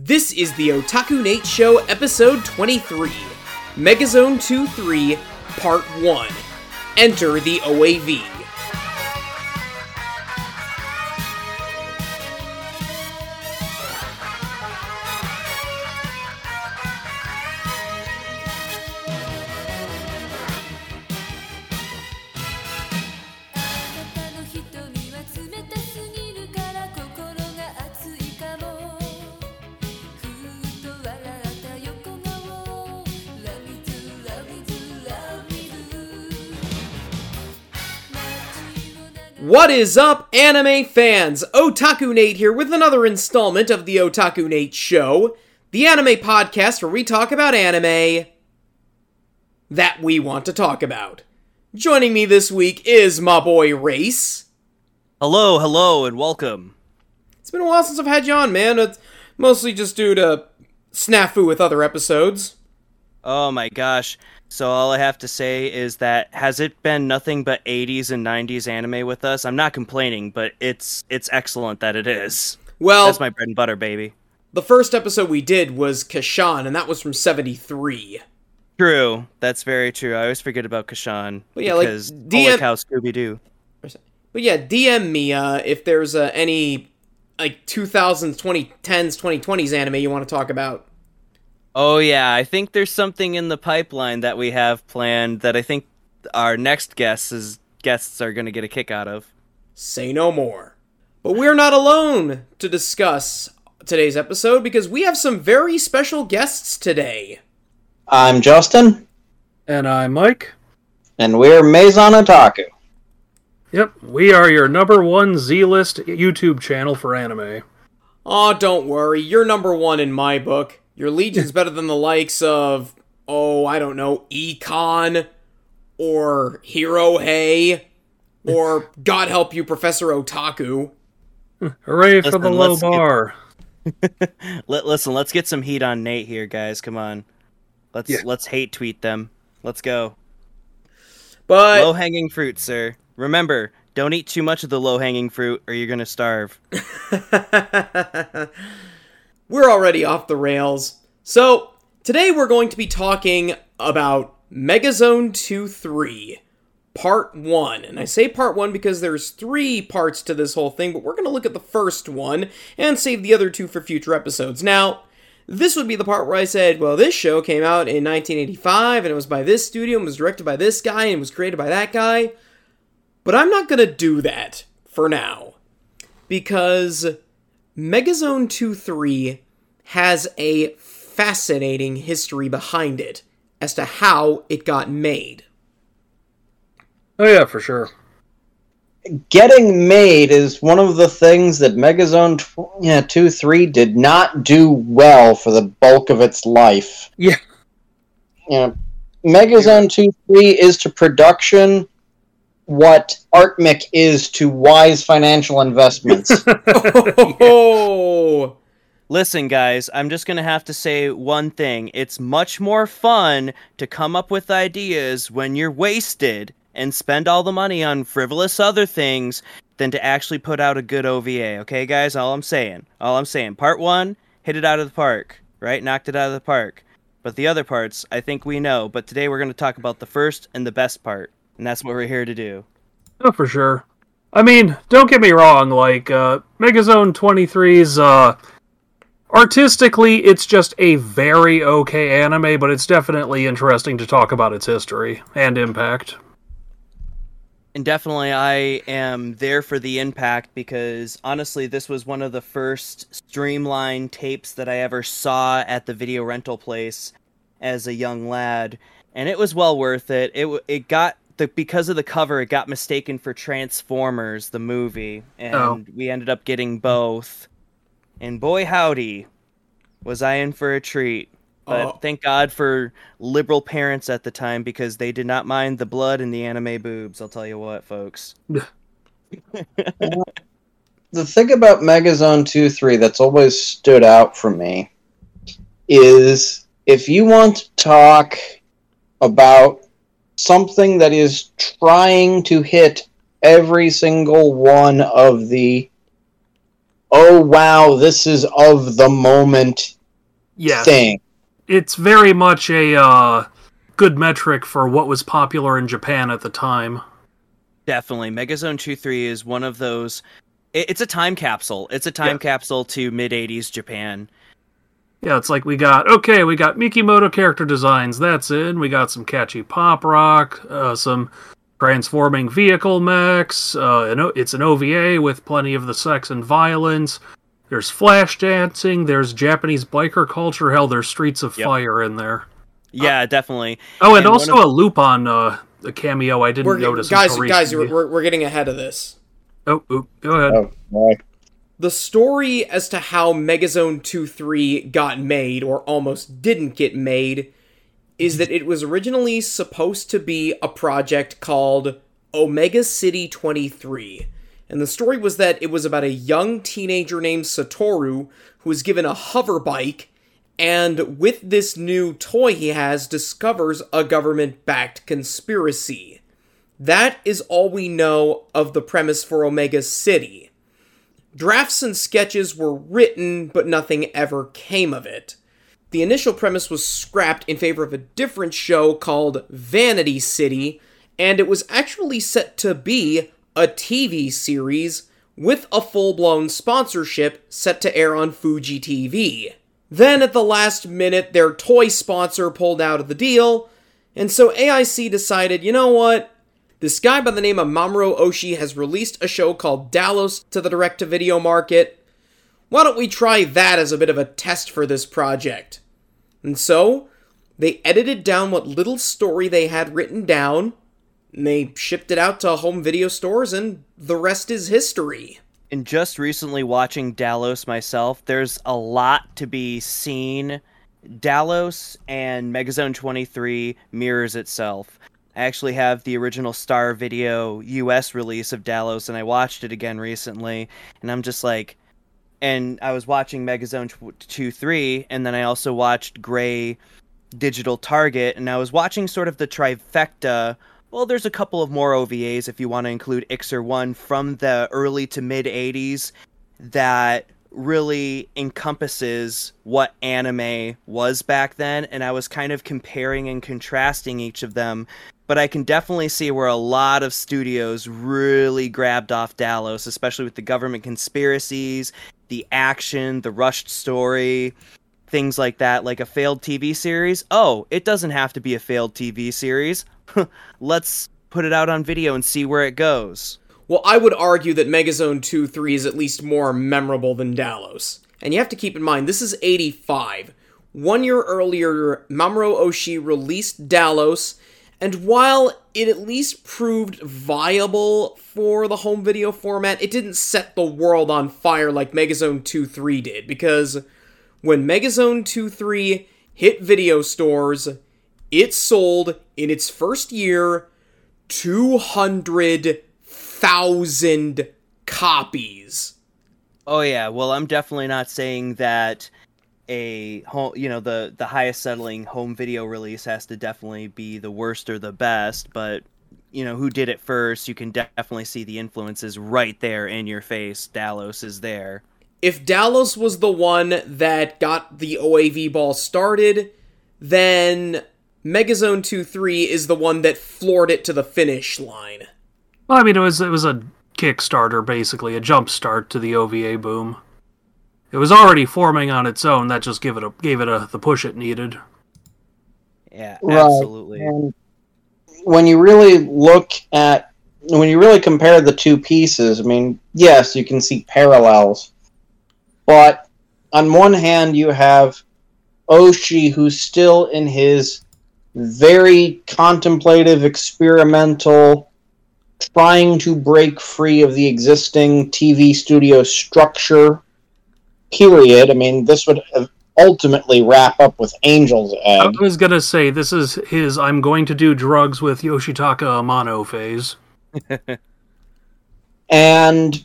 This is the Otaku Nate Show, episode 23, Megazone 2 3, part 1. Enter the OAV. What is up, anime fans? Otaku Nate here with another installment of the Otaku Nate Show, the anime podcast where we talk about anime that we want to talk about. Joining me this week is my boy Rayce. Hello, hello, and welcome. It's been a while since I've had you on, man. It's mostly just due to snafu with other episodes. Oh my gosh. So all I have to say is that has it been nothing but 80s and 90s anime with us? I'm not complaining, but it's it's excellent that it is. Well, That's my bread and butter, baby. the first episode we did was Casshan, and that was from 73. True. That's very true. I always forget about Casshan. But yeah, like, because DM holy cow, Scooby Doo. But yeah, DM me uh, if there's uh, any like 2000s, 2010s, 2020s anime you want to talk about. Oh yeah, I think there's something in the pipeline that we have planned that I think our next guests is guests are going to get a kick out of. Say no more. But we're not alone to discuss today's episode because we have some very special guests today. I'm Justin, And I'm Mike. and we're Maison Otaku. Yep, we are your number one Z list YouTube channel for anime. Aw, don't worry, you're number one in my book. Your Legion's better than the likes of, oh, I don't know, Econ, or Hero Hey, or God help you, Professor Otaku. Hooray for Listen, the low let's get- bar. Let listen, let's get some heat on Nate here, guys. Come on. Let's Yeah. let's hate tweet them. Let's go. But Low hanging fruit, sir. Remember, don't eat too much of the low hanging fruit or you're gonna starve. we're already off the rails. So, today we're going to be talking about Megazone 2 3, Part 1. And I say Part 1 because there's three parts to this whole thing, but we're going to look at the first one and save the other two for future episodes. Now, this would be the part where I said, well, this show came out in 1985 and it was by this studio and was directed by this guy and was created by that guy. But I'm not going to do that for now. Because Megazone 2 3 has a fascinating history behind it as to how it got made. Oh yeah, for sure. Getting made is one of the things that Megazone tw- yeah, 2 3 did not do well for the bulk of its life. Yeah. You know, Megazone 2 3 is to production what Artmic is to wise financial investments. Oh, Listen, guys, I'm just gonna have to say one thing. It's much more fun to come up with ideas when you're wasted and spend all the money on frivolous other things than to actually put out a good OVA, okay, guys? All I'm saying. All I'm saying. Part one, hit it out of the park, right? Knocked it out of the park. But the other parts, I think we know. But today we're gonna talk about the first and the best part. And that's what we're here to do. Oh, for sure. I mean, don't get me wrong, like, uh, Megazone 23's, uh, artistically, it's just a very okay anime, but it's definitely interesting to talk about its history and impact. And definitely, I am there for the impact because honestly, this was one of the first streamlined tapes that I ever saw at the video rental place as a young lad, and it was well worth it. It it got the because of the cover, it got mistaken for Transformers, the movie, oh. and Oh. we ended up getting both. And boy, howdy, was I in for a treat. But Oh. thank God for liberal parents at the time because they did not mind the blood and the anime boobs. I'll tell you what, folks. the thing about Megazone 2 3 that's always stood out for me is if you want to talk about something that is trying to hit every single one of the oh wow, this is of the moment Yeah, thing. it's very much a uh, good metric for what was popular in Japan at the time. Definitely. Megazone 2 3 is one of those. It's a time capsule. It's a time Yeah. capsule to mid 80s Japan. Yeah, it's like we got okay, we got Mikimoto character designs. That's in. We got some catchy pop rock, uh, some transforming vehicle mechs. Uh, an o- it's an OVA with plenty of the sex and violence. There's flash dancing. There's Japanese biker culture. Hell, there's Streets of Yep. Fire in there. Yeah, definitely. Oh, and, And also of- a Lupin uh, a cameo I didn't We're, notice. guys, guys, we're, we're getting ahead of this. Oh, oh, go ahead. Oh, boy. The story as to how Megazone 2-3 got made, or almost didn't get made, is that it was originally supposed to be a project called Omega City 23. And the story was that it was about a young teenager named Satoru who was given a hover bike, and with this new toy he has, discovers a government backed conspiracy. That is all we know of the premise for Omega City. Drafts and sketches were written, but nothing ever came of it. The initial premise was scrapped in favor of a different show called Vanity City, and it was actually set to be a TV series with a full blown sponsorship set to air on Fuji TV. Then, at the last minute, their toy sponsor pulled out of the deal, and so AIC decided you know what? This guy by the name of Mamoru Oshii has released a show called Dallos to the direct to video market. Why don't we try that as a bit of a test for this project? And so, they edited down what little story they had written down, and they shipped it out to home video stores, and the rest is history. And just recently watching Dallos myself, there's a lot to be seen. Dallos and Megazone 23 mirrors itself. I actually have the original Star Video US release of Dallos, and I watched it again recently, and I'm just like, and I was watching Megazone 2 3, and then I also watched Gray Digital Target, and I was watching sort of the trifecta. Well, there's a couple of more OVAs if you want to include Iczer 1 from the early to mid 80s that really encompasses what anime was back then, and I was kind of comparing and contrasting each of them. But I can definitely see where a lot of studios really grabbed off Dallos, especially with the government conspiracies, the action, the rushed story, things like that, like a failed TV series. Oh, it doesn't have to be a failed TV series. Let's put it out on video and see where it goes. Well, I would argue that Megazone 2 3 is at least more memorable than Dallos. And you have to keep in mind, this is 85. One year earlier, Mamoru Oshii released Dallos, and while it at least proved viable for the home video format, it didn't set the world on fire like Megazone 2 3 did, because when Megazone 2 3 hit video stores, it sold in its first year 200,000 copies. Oh yeah, well I'm definitely not saying that a home, you know, the the highest settling home video release has to definitely be the worst or the best, but you know, who did it first, you can definitely see the influences right there in your face. Dallos is there. If Dallos was the one that got the OAV ball started, then Megazone 2 3 is the one that floored it to the finish line. Well, I mean, it was it was a Kickstarter, basically a jump start to the OVA boom. It was already forming on its own. That just gave it a gave it a the push it needed. Yeah, Right, absolutely. And when you really look at when you really compare the two pieces, I mean, yes, you can see parallels. But on one hand, you have Oshii, who's still in his very contemplative, experimental, trying to break free of the existing TV studio structure. Period. I mean, this would ultimately wrap up with Angel's I was gonna say this is his "I'm going to do drugs with Yoshitaka Amano" phase. And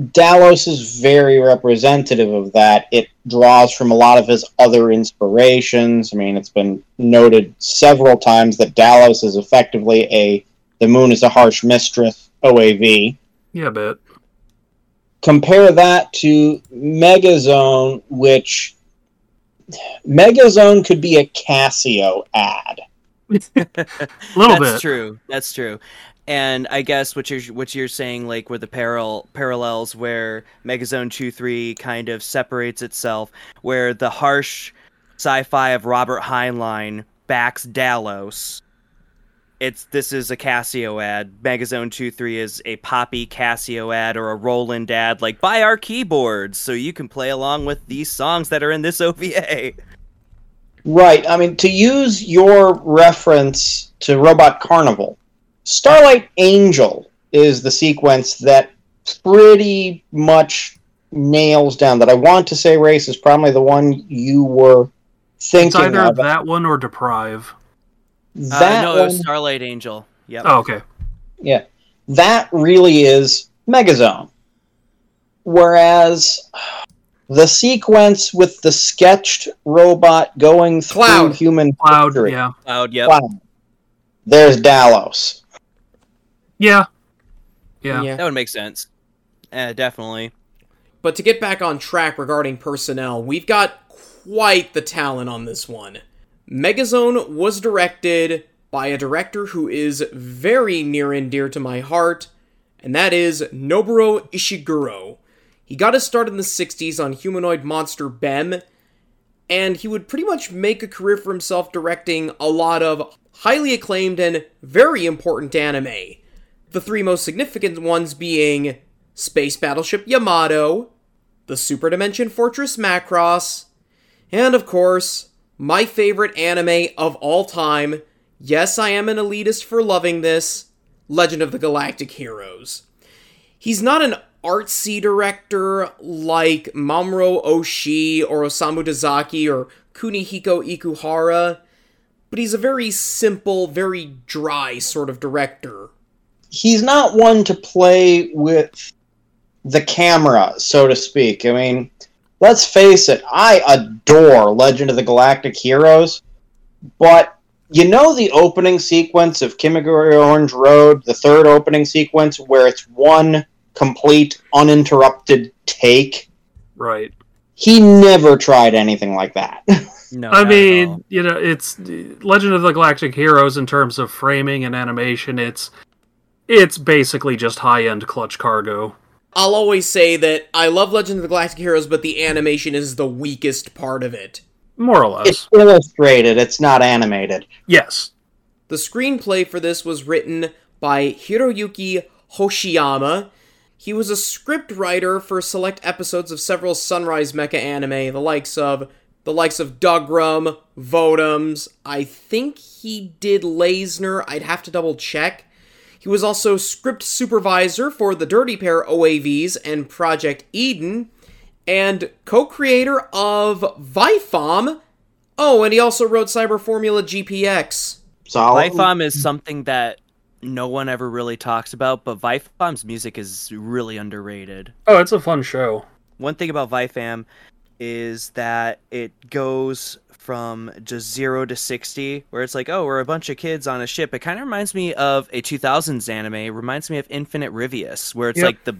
Dallos is very representative of that. It draws from a lot of his other inspirations. I mean, it's been noted several times that Dallos is effectively a The Moon is a Harsh Mistress OAV. Yeah, bet. Compare that to Megazone, which Megazone could be a Casio ad. A little That's bit. true. That's true. And I guess what you're what you're saying, like with the parallel parallels where Megazone Two Three kind of separates itself, where the harsh sci-fi of Robert Heinlein backs Dallos. It's this is a Casio ad. Megazone Two Three is a poppy Casio ad or a Roland ad. Like buy our keyboards so you can play along with these songs that are in this OVA. Right. I mean, to use your reference to Robot Carnival, Starlight Angel is the sequence that pretty much nails down that I want to say Rayce is probably the one you were It's thinking either of. that one or Deprive. Uh, That no, it was one- Starlight Angel. Yep. Oh, okay. Yeah, that really is Megazone. Whereas the sequence with the sketched robot going through Cloud. human Cloud, history, yeah. Cloud. Yep. Cloud. there's Dallos. Yeah. Yeah. That would make sense. Eh, definitely. But to get back on track regarding personnel, we've got quite the talent on this one. Megazone was directed by a director who is very near and dear to my heart, and that is Nobuo Ishiguro. He got his start in the 60s on humanoid monster Bem, and he would pretty much make a career for himself directing a lot of highly acclaimed and very important anime. The three most significant ones being Space Battleship Yamato, the Super Dimension Fortress Macross, and of course, my favorite anime of all time. Yes, I am an elitist for loving this Legend of the Galactic Heroes. He's not an artsy director like Mamoru Oshii or Osamu Dezaki or Kunihiko Ikuhara, but he's a very simple, very dry sort of director. He's not one to play with the camera, so to speak. I mean, let's face it, I adore Legend of the Galactic Heroes, but you know the opening sequence of Kimagure Orange Road, the third opening sequence where it's one complete uninterrupted take? Right. He never tried anything like that. No. I not at all. mean, you know, it's Legend of the Galactic Heroes in terms of framing and animation. It's it's basically just high end clutch cargo. I'll always say that I love Legend of the Galactic Heroes, but the animation is the weakest part of it. More or less. it's illustrated, it's not animated. yes. The screenplay for this was written by Hiroyuki Hoshiyama. He was a script writer for select episodes of several Sunrise mecha anime, the likes of the likes of Dougram, Votoms. I think he did Layzner. I'd have to double check. He was also script supervisor for the Dirty Pair OAVs and Project Eden, and co-creator of Vifam. Oh, and he also wrote Cyber Formula GPX. Solid. Vifam is something that no one ever really talks about, but Vifam's music is really underrated. Oh, it's a fun show. One thing about Vifam is that it goes from just zero to 60, where it's like, oh, we're a bunch of kids on a ship. It kind of reminds me of a 2000s anime. It reminds me of Infinite Ryvius, where it's Yep. like the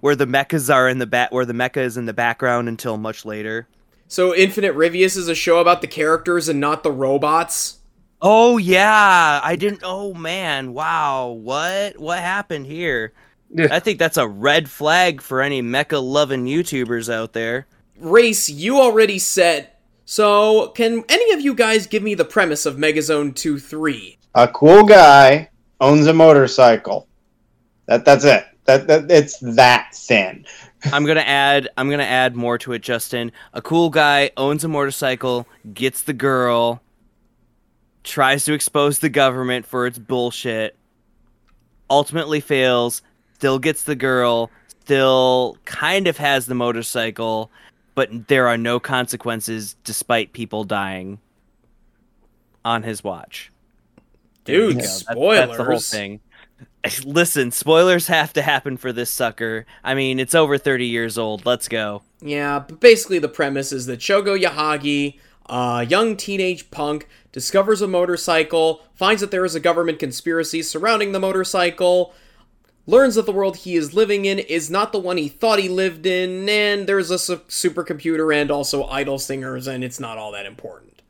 where the mechas are in the back, where the mecha is in the background until much later. So Infinite Ryvius is a show about the characters and not the robots. Oh yeah, I didn't. Oh man, wow, what what happened here? Yeah. I think that's a red flag for any mecha loving YouTubers out there. Rayce, you already said. So, can any of you guys give me the premise of Megazone 2 3? a cool guy owns a motorcycle. That that's it. That, that it's that thin. I'm gonna add. I'm gonna add more to it, Justin. A cool guy owns a motorcycle, gets the girl, tries to expose the government for its bullshit, ultimately fails, still gets the girl, still kind of has the motorcycle, but there are no consequences despite people dying on his watch. Dude. That's- spoilers. That's the whole thing. Listen, spoilers have to happen for this sucker. I mean, it's over 30 years old. Let's go. Yeah, but basically the premise is that Shogo Yahagi, a young teenage punk, discovers a motorcycle, finds that there is a government conspiracy surrounding the motorcycle, learns that the world he is living in is not the one he thought he lived in, and there's a su- supercomputer and also idol singers, and it's not all that important.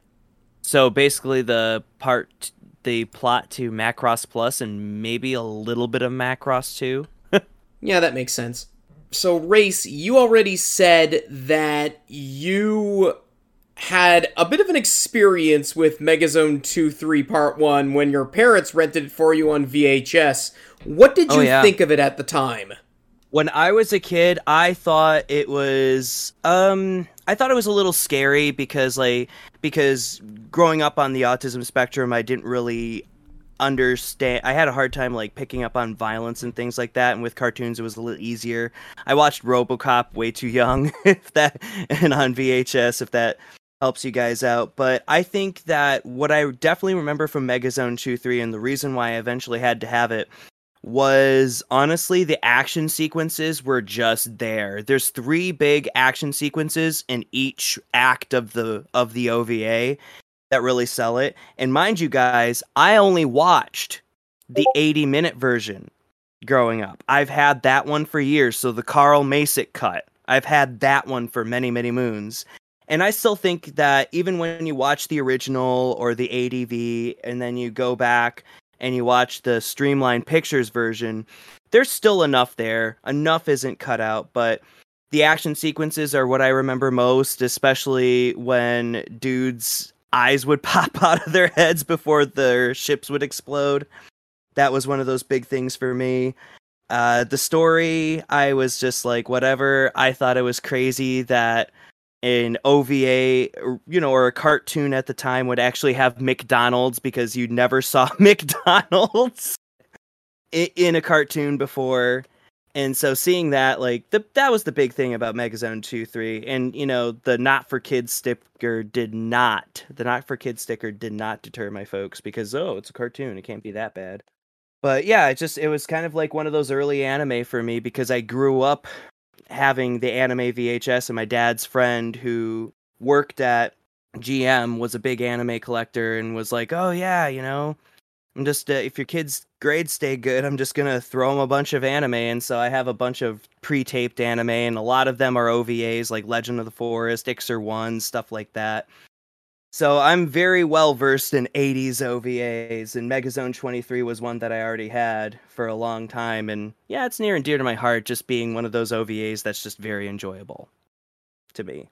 So basically, the part, the plot to Macross Plus, and maybe a little bit of Macross 2. Yeah, that makes sense. So, Rayce, you already said that you had a bit of an experience with Megazone 2 3 Part 1 when your parents rented it for you on VHS. What did Oh, you yeah. think of it at the time? when I was a kid, I thought it was um I thought it was a little scary because like because growing up on the autism spectrum, I didn't really understand I had a hard time like picking up on violence and things like that and with cartoons it was a little easier. I watched RoboCop way too young if that and on VHS if that helps you guys out. But I think that what I definitely remember from Megazone 2 3 and the reason why I eventually had to have it was honestly the action sequences were just there. There's three big action sequences in each act of the of the OVA that really sell it. And mind you guys, I only watched the 80 minute version growing up. I've had that one for years, so the Carl Macek cut. I've had that one for many, many moons. And I still think that even when you watch the original or the ADV and then you go back and you watch the streamlined pictures version, there's still enough there. Enough isn't cut out, but the action sequences are what I remember most, especially when dudes' eyes would pop out of their heads before their ships would explode. That was one of those big things for me. Uh, the story, I was just like, whatever. I thought it was crazy that an OVA, you know, or a cartoon at the time would actually have McDonald's because you never saw McDonald's in a cartoon before. And so seeing that, like, the, that was the big thing about Megazone 2 3. And, you know, the not for kids sticker did not, the not for kids sticker did not deter my folks because, oh, it's a cartoon. It can't be that bad. But yeah, it just, it was kind of like one of those early anime for me because I grew up having the anime VHS, and my dad's friend who worked at GM was a big anime collector and was like, "Oh yeah, you know, I'm just uh, if your kids' grades stay good, I'm just gonna throw them a bunch of anime." And so I have a bunch of pre-taped anime, and a lot of them are OVAs like Legend of the Forest, Iczer One, stuff like that. So I'm very well versed in 80s OVAs, and Megazone 23 was one that I already had for a long time. And yeah, it's near and dear to my heart, just being one of those OVAs that's just very enjoyable to me.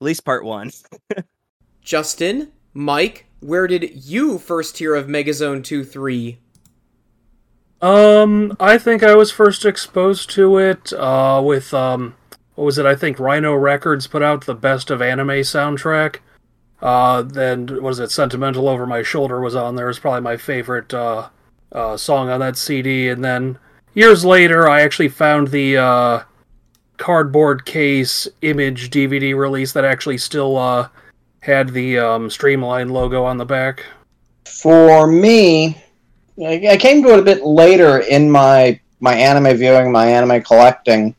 At least part one. Justin, Mike, where did you first hear of Megazone 2 3? Um, I think I was first exposed to it uh, with um, what was it? I think Rhino Records put out the best of anime soundtrack. Uh, then was it? Sentimental Over My Shoulder was on there. It's probably my favorite uh, uh, song on that CD. And then years later, I actually found the uh, cardboard case image DVD release that actually still uh, had the um, Streamline logo on the back. For me, I came to it a bit later in my my anime viewing, my anime collecting.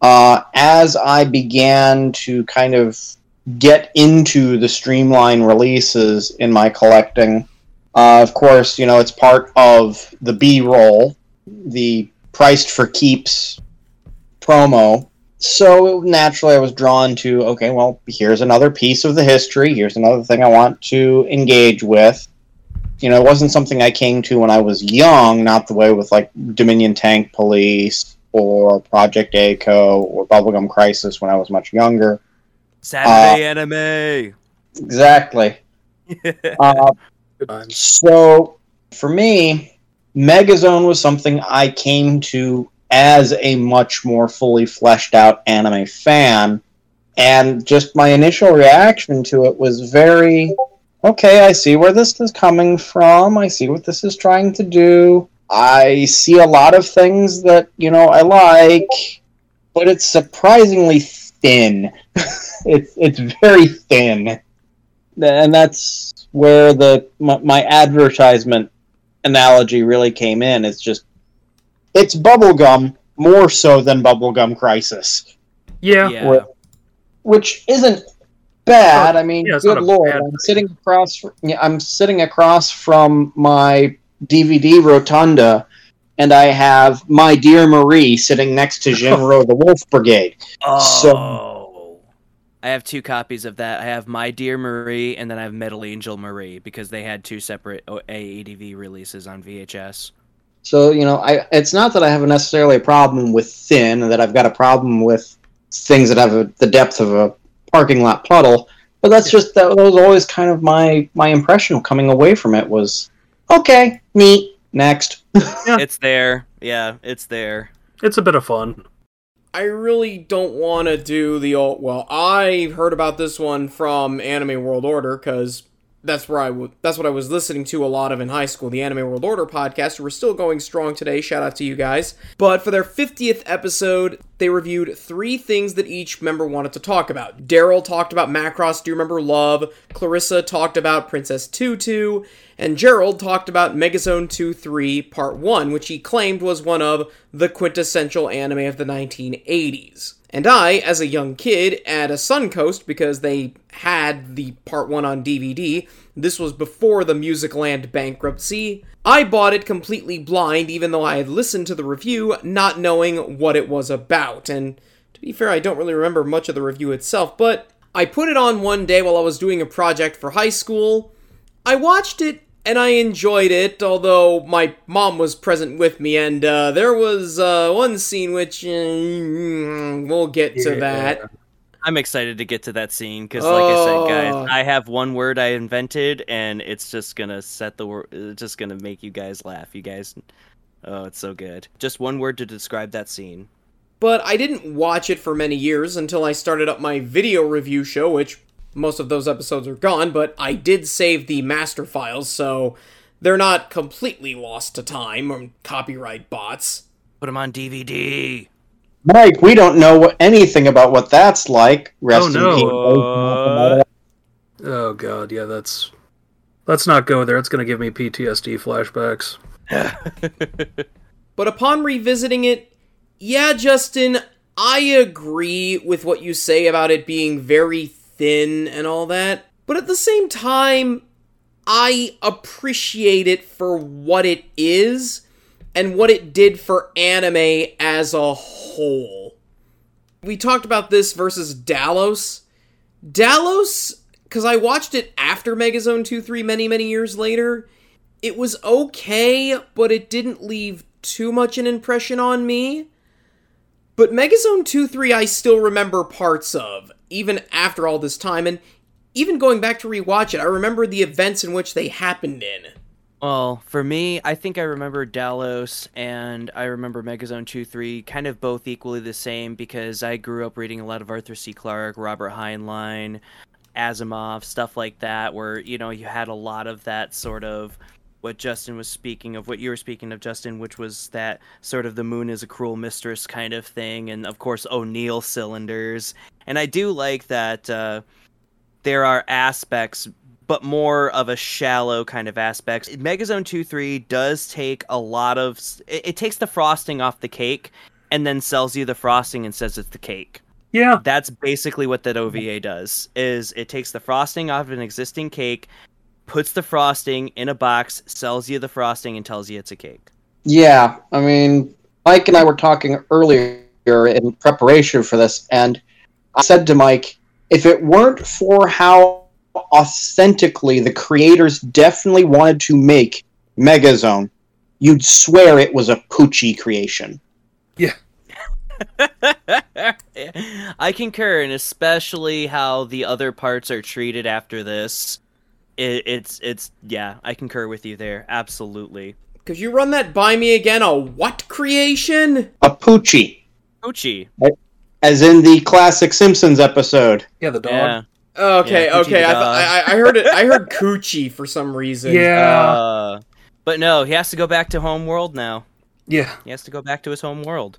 Uh, as I began to kind of get into the streamline releases in my collecting, uh, of course, you know it's part of the B roll, the priced for keeps promo. So naturally, I was drawn to okay, well, here's another piece of the history. Here's another thing I want to engage with you know, it wasn't something I came to when I was young, not the way with like Dominion Tank Police or Project A-ko or Bubblegum Crisis when I was much younger. Saturday anime. Exactly. Uh, so for me, Megazone was something I came to as a much more fully fleshed out anime fan. And just my initial reaction to it was very okay, I see where this is coming from. I see what this is trying to do. I see a lot of things that, you know, I like, but it's surprisingly thin. it's it's very thin. And that's where the my, my advertisement analogy really came in. It's just it's bubblegum more so than bubblegum crisis Yeah. yeah. Well, which isn't bad. I mean, yeah, good lord, I'm sitting across. fr- I'm sitting across from my DVD rotunda, and I have My Dear Marie sitting next to Jin-Roh the Wolf Brigade. Oh. I have two copies of that. I have My Dear Marie and then I have Metal Angel Marie because they had two separate AADV releases on VHS. So you know, I it's not that I have necessarily a problem with thin, and that I've got a problem with things that have a, the depth of a parking lot puddle. But that's just that was always kind of my my impression coming away from it was okay, neat, next. Yeah. It's there. Yeah, it's there. It's a bit of fun. I really don't want to do the old. Well, I heard about this one from Anime World Order because that's where I w- that's what I was listening to a lot of in high school. The Anime World Order podcast. We're still going strong today. Shout out to you guys. But for their 50th episode, they reviewed three things that each member wanted to talk about. Daryl talked about Macross. Do you remember Love? Clarissa talked about Princess Tutu. And Gerald talked about Megazone 2 3 Part 1, which he claimed was one of the quintessential anime of the 1980s. And I, as a young kid at a Suncoast, because they had the Part 1 on DVD, this was before the Music Land bankruptcy, I bought it completely blind, even though I had listened to the review, not knowing what it was about. And to be fair, I don't really remember much of the review itself, but I put it on one day while I was doing a project for high school. I watched it and I enjoyed it, although my mom was present with me, and uh, there was uh, one scene which uh, we'll get to Yeah. that. I'm excited to get to that scene because, like I said, Oh. guys, I have one word I invented, and it's just gonna set the word. It's just gonna make you guys laugh. You guys, oh, it's so good. Just one word to describe that scene. But I didn't watch it for many years until I started up my video review show, which most of those episodes are gone, but I did save the master files, so they're not completely lost to time or copyright bots. Put them on DVD. Mike, we don't know what, anything about what that's like. Rest Oh, in no. peace. Uh, oh god, yeah, that's let's not go there. It's gonna give me PTSD flashbacks. But upon revisiting it, yeah, Justin, I agree with what you say about it being very thin and all that. But at the same time, I appreciate it for what it is and what it did for anime as a whole. We talked about this versus Dallos. Dallos, because I watched it after Megazone 2 3 many, many years later, it was okay, but it didn't leave too much an impression on me. But Megazone 2 3 I still remember parts of, even after all this time, and even going back to rewatch it, I remember the events in which they happened in. Well, for me, I think I remember Dallos and I remember Megazone 2 3 kind of both equally the same because I grew up reading a lot of Arthur C. Clarke, Robert Heinlein, Asimov, stuff like that, where, you know, you had a lot of that sort of what Justin was speaking of, what you were speaking of, Justin, which was that sort of the moon is a cruel mistress kind of thing, and of course, O'Neill cylinders. And I do like that uh, there are aspects but more of a shallow kind of aspects. Megazone 2 3 does take a lot of. It, it takes the frosting off the cake and then sells you the frosting and says it's the cake. Yeah, That's basically what that OVA does. Is it takes the frosting off of an existing cake, puts the frosting in a box, sells you the frosting, and tells you it's a cake. Yeah, I mean, Mike and I were talking earlier in preparation for this, and I said to Mike, if it weren't for how authentically the creators definitely wanted to make Megazone, you'd swear it was a Poochie creation. Yeah. I concur, and especially how the other parts are treated after this. It, it's it's yeah, I concur with you there. Absolutely. Could you run that by me again? A what creation? A Poochie, Ochi. as in the classic Simpsons episode. yeah, the dog. Yeah. Okay, Yeah, okay. I, dog. th- I I heard it. I heard Coochie for some reason. Yeah. Uh, but no, he has to go back to home world now. Yeah, He has to go back to his home world.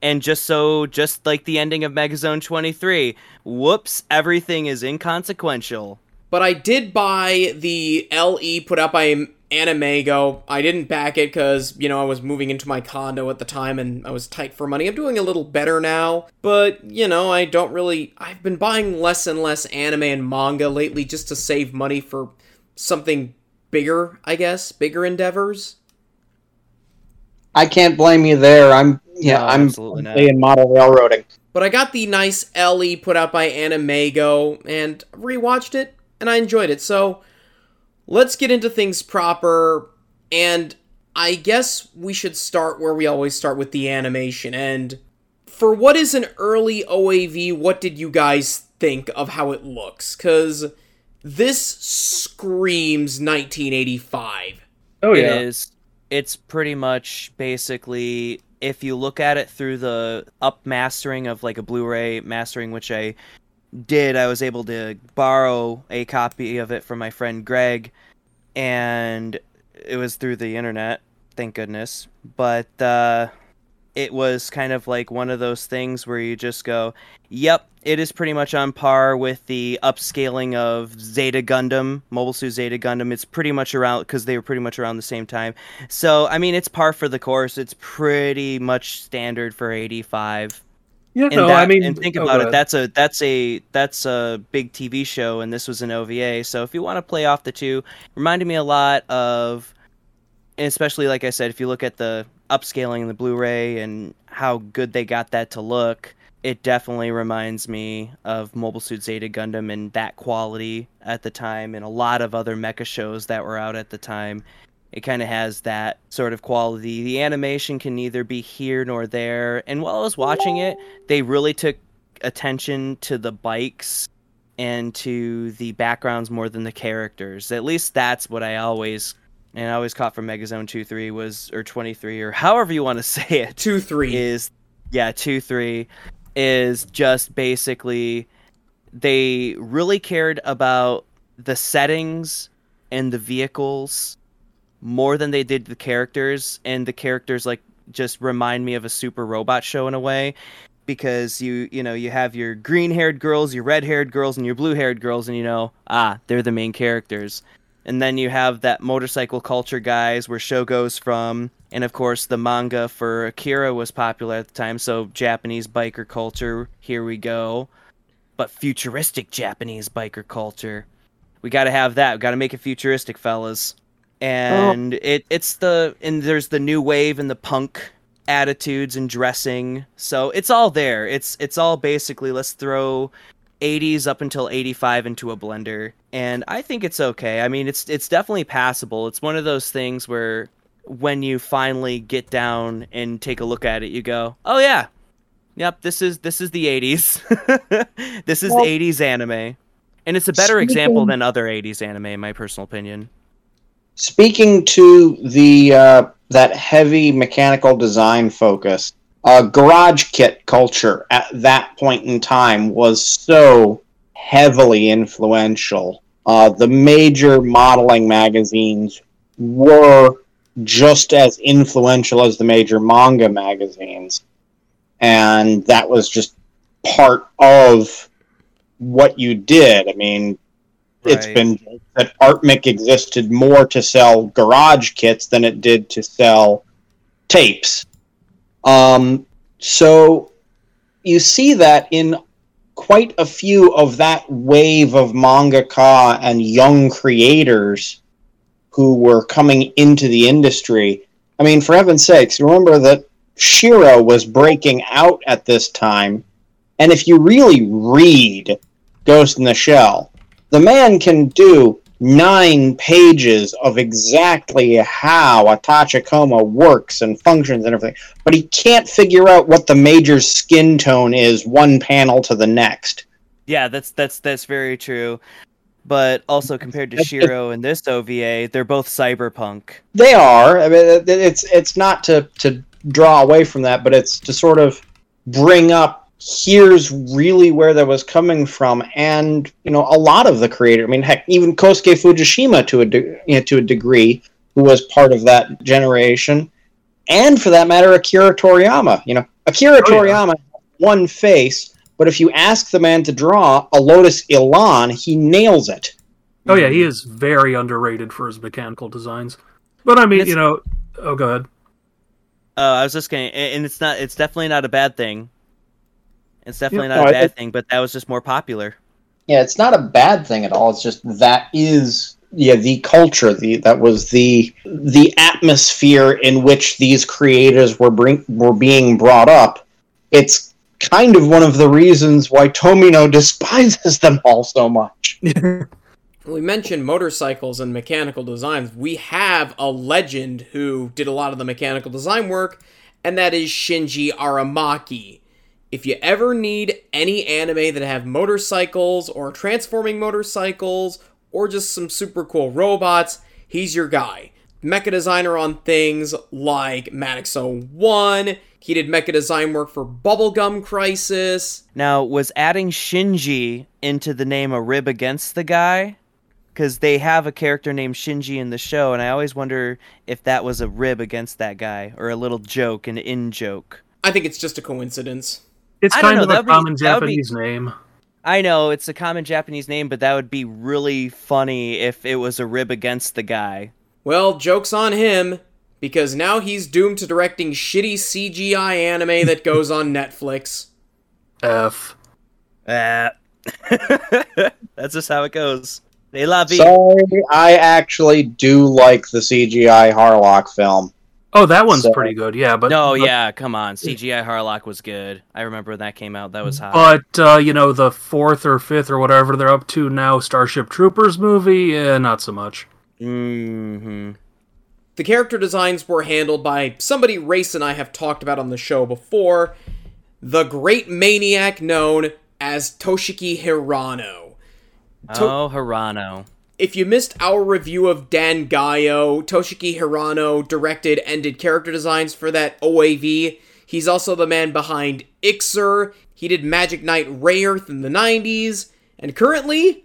And just so, just like the ending of Megazone 23, whoops, everything is inconsequential. But I did buy the LE put out by AnimEigo. I didn't back it because, you know, I was moving into my condo at the time and I was tight for money. I'm doing a little better now. But, you know, I don't really. I've been buying less and less anime and manga lately just to save money for something bigger, I guess. Bigger endeavors. I can't blame you there. I'm yeah, No, I'm absolutely not. in model railroading. But I got the nice LE put out by AnimEigo and rewatched it and I enjoyed it. So let's get into things proper and I guess we should start where we always start with the animation and for what is an early OAV, what did you guys think of how it looks? Cuz this screams 1985. Oh It yeah. is. It's pretty much basically if you look at it through the up mastering of like a Blu-ray mastering, which I did, I was able to borrow a copy of it from my friend Greg, and it was through the internet. Thank goodness. But uh, it was kind of like one of those things where you just go, "Yep, it is pretty much on par with the upscaling of Zeta Gundam, Mobile Suit Zeta Gundam. It's pretty much around because they were pretty much around the same time. So I mean, it's par for the course. It's pretty much standard for '85. Yeah, And no, that, I mean, and think oh, about go it. That's a that's a that's a big TV show, and this was an OVA. So if you want to play off the two, reminded me a lot of, and especially like I said, if you look at the upscaling in the Blu-ray and how good they got that to look, it definitely reminds me of Mobile Suit Zeta Gundam and that quality at the time, and a lot of other mecha shows that were out at the time. It kind of has that sort of quality. The animation can neither be here nor there. And while I was watching it, they really took attention to the bikes and to the backgrounds more than the characters. At least that's what I always and I always caught from Megazone 2 3 was or 23 or however you want to say it 2 3. is yeah, 2 3 is just basically they really cared about the settings and the vehicles more than they did the characters and the characters like just remind me of a super robot show in a way because you you know you have your green haired girls your red haired girls and your blue haired girls and you know ah they're the main characters. And then you have that motorcycle culture guys where show goes from and of course the manga for Akira was popular at the time so Japanese biker culture here we go. But futuristic Japanese biker culture we got to have that we got to make it futuristic fellas Oh. and it it's the and there's the new wave and the punk attitudes and dressing. So it's all there. It's it's all basically let's throw 80s up until 85 into a blender. And i think it's okay. I mean it's it's definitely passable. It's one of those things where when you finally get down and take a look at it you go oh yeah. Yep this is this is the 80s this is Well- the 80s anime. And it's a better example than other 80s anime in my personal opinion Speaking to the uh, that heavy mechanical design focus, uh, garage kit culture at that point in time was so heavily influential. Uh, the major modeling magazines were just as influential as the major manga magazines, and that was just part of what you did. I mean, it's been that Artmic existed more to sell garage kits than it did to sell tapes. Um, so you see that in quite a few of that wave of mangaka and young creators who were coming into the industry. I mean, for heaven's sakes, remember that Shirow was breaking out at this time. And if you really read Ghost in the Shell, the man can do nine pages of exactly how a Tachikoma works and functions and everything, but he can't figure out what the major skin tone is one panel to the next. Yeah, that's that's that's very true. But also compared to Shirow and this OVA, they're both cyberpunk. They are. I mean, it's it's not to to draw away from that, but it's to sort of bring up here's really where that was coming from, and you know, a lot of the creator. I mean, heck, even Kosuke Fujishima to a de- you know, to a degree, who was part of that generation, and for that matter, Akira Toriyama. You know, Akira Oh. Toriyama has one face. But if you ask the man to draw a Lotus Elan, he nails it. Oh yeah, he is very underrated for his mechanical designs. But I mean, It's- you know, oh, go ahead. Uh, I was just going, and it's not. It's definitely not a bad thing. It's definitely Yeah, not no, a I- bad thing, but that was just more popular. Yeah, it's not a bad thing at all. It's just that is yeah the culture the that was the the atmosphere in which these creators were bring, were being brought up it's kind of one of the reasons why Tomino despises them all so much we mentioned motorcycles and mechanical designs we have a legend who did a lot of the mechanical design work and that is Shinji Aramaki if you ever need any anime that have motorcycles or transforming motorcycles or just some super cool robots, he's your guy. Mecha designer on things like Maddox 01. He did mecha design work for Bubblegum Crisis. Now, was adding Shinji into the name a rib against the guy? Because they have a character named Shinji in the show, and I always wonder if that was a rib against that guy or a little joke, an in joke. I think it's just a coincidence. It's I kind know, of a that'd be- common that be- Japanese name. I know it's a common Japanese name, but that would be really funny if it was a rib against the guy. Well, joke's on him, because now he's doomed to directing shitty CGI anime that goes on Netflix. F. Ah. That's just how it goes. They love you. sorry I actually do like the CGI Harlock film Oh, that one's So- pretty good. Yeah, but no, but- yeah, come on. CGI Harlock was good. I remember when that came out. That was hot. But uh, you know, the fourth or fifth or whatever they're up to now, Starship Troopers movie, yeah, not so much. Mm-hmm. The character designs were handled by somebody Rayce and I have talked about on the show before, the great maniac known as Toshiki Hirano. To- Oh, Hirano. If you missed our review of Dangaioh, Toshiki Hirano directed and did character designs for that OAV. He's also the man behind Iczer. He did Magic Knight Rayearth in the 90s. And currently,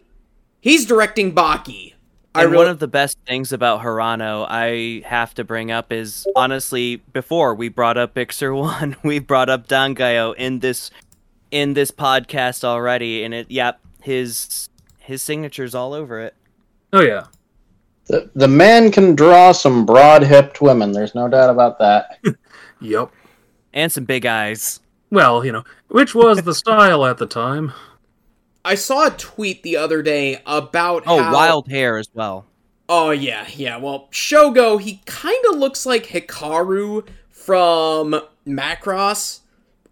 he's directing Baki. I And really, one of the best things about Hirano I have to bring up is honestly, before we brought up Iczer One, we brought up Dangaioh in this in this podcast already, and it yep, his his signature's all over it. Oh yeah, the, the man can draw some broad-hipped women there's no doubt about that yep. And some big eyes. Well, you know, which was the style at the time. I saw a tweet the other day about Oh, how, wild hair as well. Oh yeah, yeah. Well, Shogo, he kind of looks like Hikaru from Macross,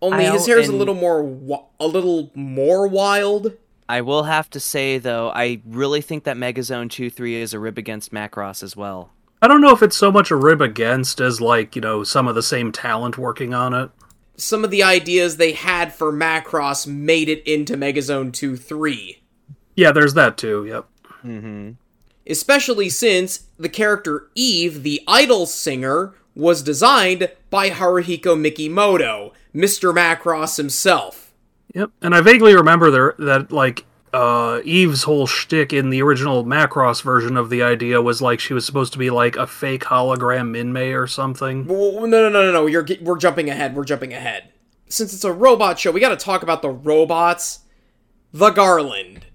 only his hair is a little more, a little more wild. I will have to say though, I really think that Megazone 2-3 is a rib against Macross as well. I don't know if it's so much a rib against as like you know some of the same talent working on it. Some of the ideas they had for Macross made it into Megazone 2 3. Yeah, there's that too. Yep. Mm-hmm. Especially since the character Eve, the idol singer, was designed by Haruhiko Mikimoto, Mr. Macross himself. Yep. And I vaguely remember there that like uh Eve's whole shtick in the original Macross version of the idea was like she was supposed to be like a fake hologram Minmay or something. Well, no, no, no, no, no. You're we're jumping ahead. We're jumping ahead. Since it's a robot show, we got to talk about the robots. The Garland.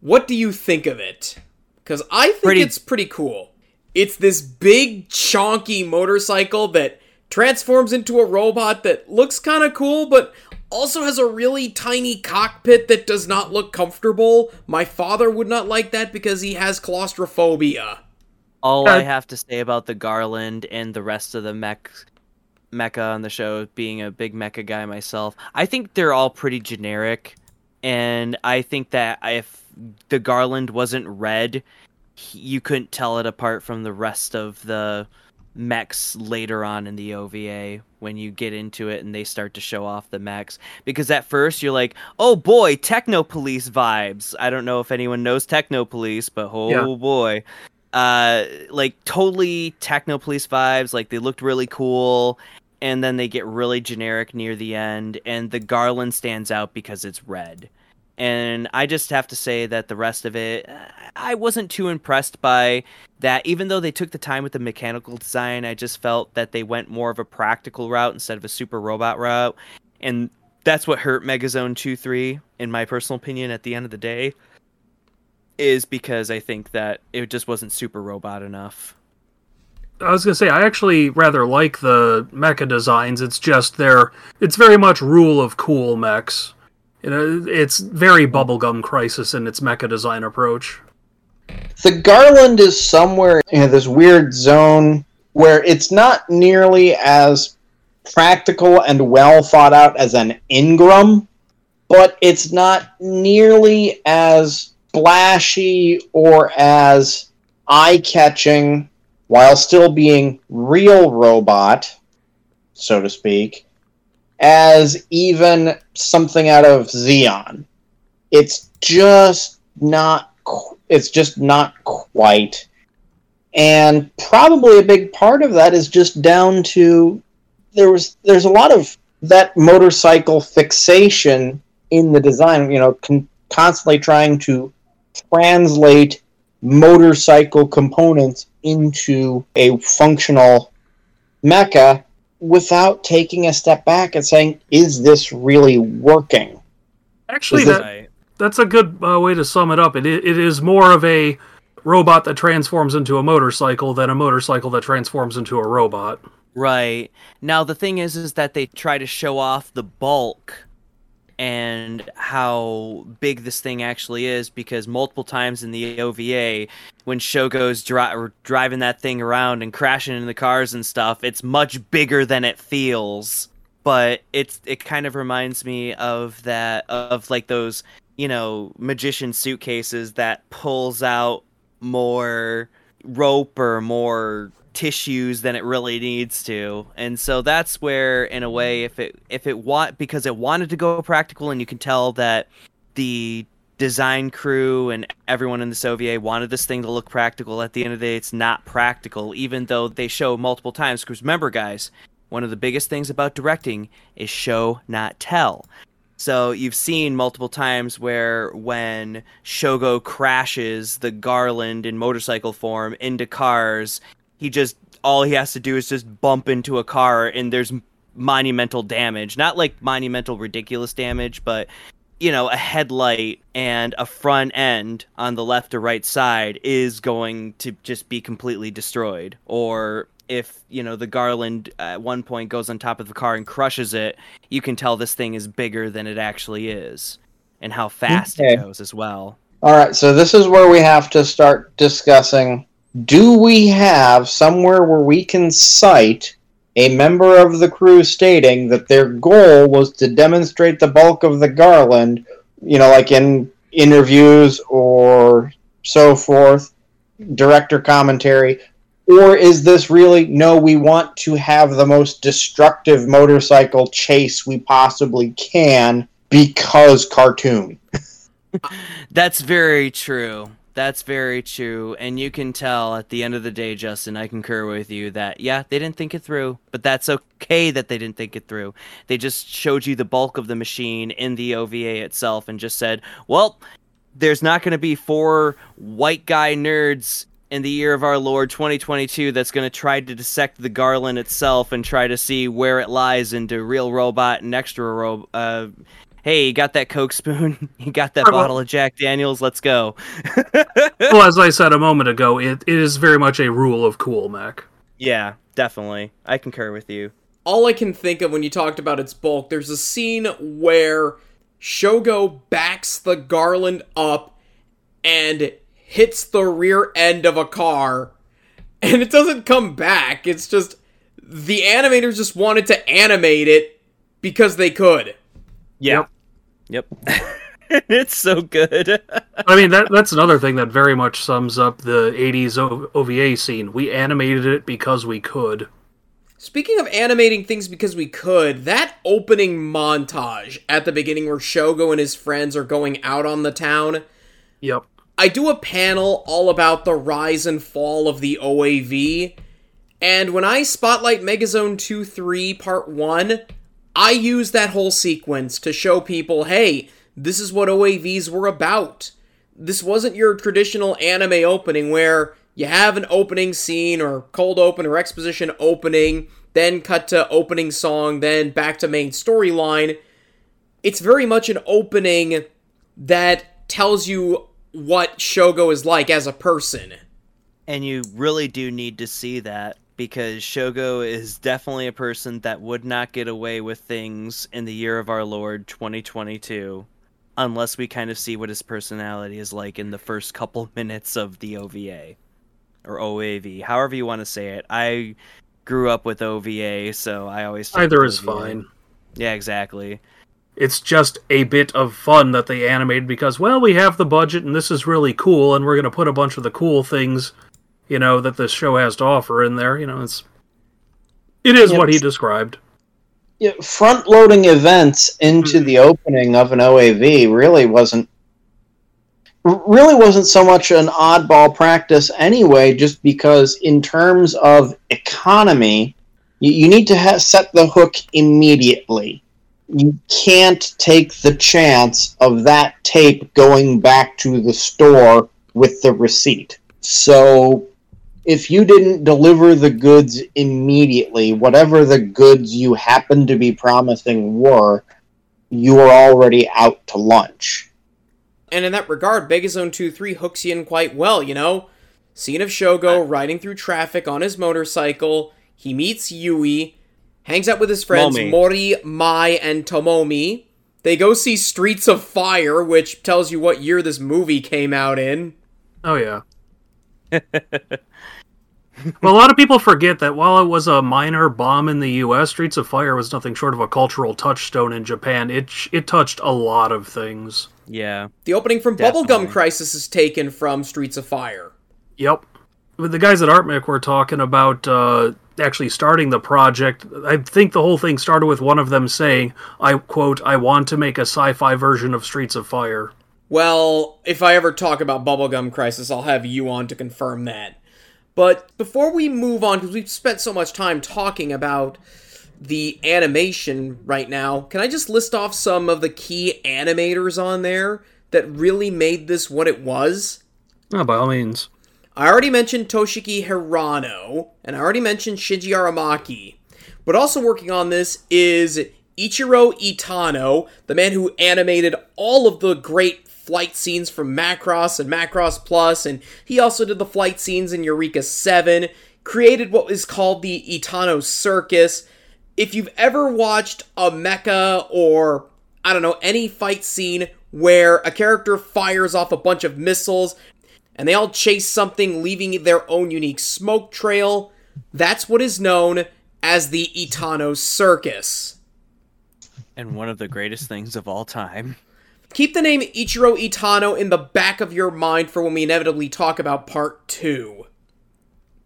What do you think of it? Because I think Pretty- it's pretty cool. It's this big, chonky motorcycle that transforms into a robot that looks kind of cool, but also has a really tiny cockpit that does not look comfortable. My father would not like that because he has claustrophobia. All I have to say about the Garland and the rest of the mech mecha on the show, being a big mecha guy myself, I think they're all pretty generic, and I think that if the Garland wasn't red, you couldn't tell it apart from the rest of the mechs later on in the OVA when you get into it and they start to show off the mechs. Because at first you're like oh boy techno police vibes. I don't know if anyone knows techno police but oh Yeah. boy. Uh like totally techno police vibes. Like they looked really cool and then they get really generic near the end and the garland stands out because it's red and i just have to say that the rest of it i wasn't too impressed by that even though they took the time with the mechanical design i just felt that they went more of a practical route instead of a super robot route and that's what hurt megazone 2-3 in my personal opinion at the end of the day is because i think that it just wasn't super robot enough I was gonna say I actually rather like the mecha designs. It's just they're it's very much rule of cool mechs. You know, it's very bubblegum crisis in its mecha design approach. the Garland is somewhere in this weird zone where it's not nearly as practical and well thought out as an Ingram, but it's not nearly as flashy or as eye catching while still being real robot, so to speak, as even something out of Zeon. It's just not. It's just not quite, and probably a big part of that is just down to there was there's a lot of that motorcycle fixation in the design. You know, con- constantly trying to translate motorcycle components into a functional mecha without taking a step back and saying, "Is this really working?" Actually, Is that, that's a good uh, way to sum it up. It, it is more of a robot that transforms into a motorcycle than a motorcycle that transforms into a robot. Right. Now the thing is is that they try to show off the bulk and how big this thing actually is because multiple times in the OVA when Shogo's dri- driving that thing around and crashing into the cars and stuff, it's much bigger than it feels. But it's it kind of reminds me of that of like those, you know, magician suitcases that pulls out more rope or more tissues than it really needs to. And so that's where in a way if it if it want because it wanted to go practical and you can tell that the design crew and everyone in the Soviet wanted this thing to look practical at the end of the day it's not practical even though they show multiple times. Because remember guys one of the biggest things about directing is show not tell. So you've seen multiple times where when Shogo crashes the Garland in motorcycle form into cars, he just all he has to do is just bump into a car and there's monumental damage. Not like monumental ridiculous damage, but you know, a headlight and a front end on the left or right side is going to just be completely destroyed. Or if, you know, the Garland at one point goes on top of the car and crushes it, you can tell this thing is bigger than it actually is and how fast Okay. it goes as well. All right, so this is where we have to start discussing do we have somewhere where we can cite a member of the crew stating that their goal was to demonstrate the bulk of the garland, you know, like in interviews or so forth, director commentary? Or is this really no, we want to have the most destructive motorcycle chase we possibly can because cartoon? That's very true. That's very true. And you can tell at the end of the day, Justin, I concur with you that, yeah, they didn't think it through, but that's okay that they didn't think it through. They just showed you the bulk of the machine in the OVA itself and just said, well, there's not going to be four white guy nerds in the year of our Lord 2022 that's going to try to dissect the Garland itself and try to see where it lies into real robot and extra ro- uh, hey, you got that Coke spoon? You got that Right, well- bottle of Jack Daniels? Let's go. well, as I said a moment ago, it, it is very much a rule of cool Mac. yeah, definitely. I concur with you. all I can think of when you talked about its bulk, there's a scene where Shogo backs the Garland up and hits the rear end of a car, and it doesn't come back. It's just the animators just wanted to animate it because they could. Yeah. Yep. it's so good. I mean, that that's another thing that very much sums up the 80s o- OVA scene. We animated it because we could. Speaking of animating things because we could, that opening montage at the beginning where Shogo and his friends are going out on the town, Yep. I do a panel all about the rise and fall of the OAV, and when I spotlight Megazone 2 3 Part 1, I use that whole sequence to show people hey, this is what OAVs were about. This wasn't your traditional anime opening where you have an opening scene or cold open or exposition opening, then cut to opening song, then back to main storyline. It's very much an opening that tells you what Shogo is like as a person. and you really do need to see that because Shogo is definitely a person that would not get away with things in the year of our Lord 2022. unless we kind of see what his personality is like in the first couple minutes of the OVA or OAV, however you want to say it. I grew up with OVA, so I always Either is OVA. fine. Yeah, exactly. It's just a bit of fun that they animated because, well, we have the budget and this is really cool, and we're going to put a bunch of the cool things, you know, that this show has to offer in there. You know, it's it is Yeah, what he described. Yeah, front loading events into Mhm. the opening of an OAV really wasn't really wasn't so much an oddball practice anyway just because in terms of economy you, you need to ha- set the hook immediately you can't take the chance of that tape going back to the store with the receipt so if you didn't deliver the goods immediately, whatever the goods you happened to be promising were, you were already out to lunch. And in that regard, Megazone 2-3 hooks you in quite well, you know? Scene of Shogo riding through traffic on his motorcycle. He meets Yui, hangs out with his friends Momi. Mori, Mai, and Tomomi. They go see Streets of Fire, which tells you what year this movie came out in. Oh yeah. Well, a lot of people forget that while it was a minor bomb in the U.S., Streets of Fire was nothing short of a cultural touchstone in Japan. It it touched a lot of things. Yeah. The opening from Definitely. Bubblegum Crisis is taken from Streets of Fire. Yep. With the guys at Artmic were talking about uh, actually starting the project. I think the whole thing started with one of them saying, "I quote, I want to make a sci-fi version of Streets of Fire." Well, if I ever talk about Bubblegum Crisis, I'll have you on to confirm that. But before we move on, because we've spent so much time talking about the animation right now, can I just list off some of the key animators on there that really made this what it was? Oh, by all means. I already mentioned Toshiki Hirano, and I already mentioned Shinji Aramaki. But also working on this is Ichiro Itano, the man who animated all of the great flight scenes from Macross and Macross Plus, and he also did the flight scenes in Eureka 7, created what is called the Itano Circus. If you've ever watched a mecha or, I don't know, any fight scene where a character fires off a bunch of missiles and they all chase something, leaving their own unique smoke trail. That's what is known as the Itano Circus. And one of the greatest things of all time. Keep the name Ichiro Itano in the back of your mind for when we inevitably talk about part 2.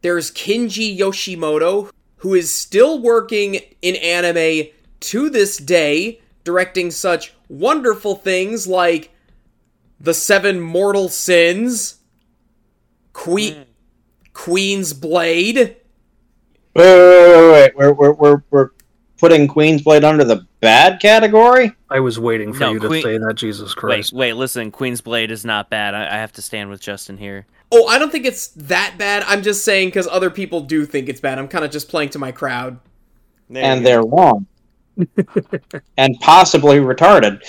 There's Kinji Yoshimoto, who is still working in anime to this day, directing such wonderful things like The Seven Mortal Sins, Que- hmm. Queen's Blade, Wait, wait, wait, wait. We're, we're, we're, we're putting Queen's Blade under the bad category? I was waiting for No, you to say that. Jesus Christ. wait, wait, listen, Queen's Blade is not bad. I, I have to stand with Justin here. Oh, I don't think it's that bad. I'm just saying because other people do think it's bad. I'm kind of just playing to my crowd. and they're wrong. and possibly retarded.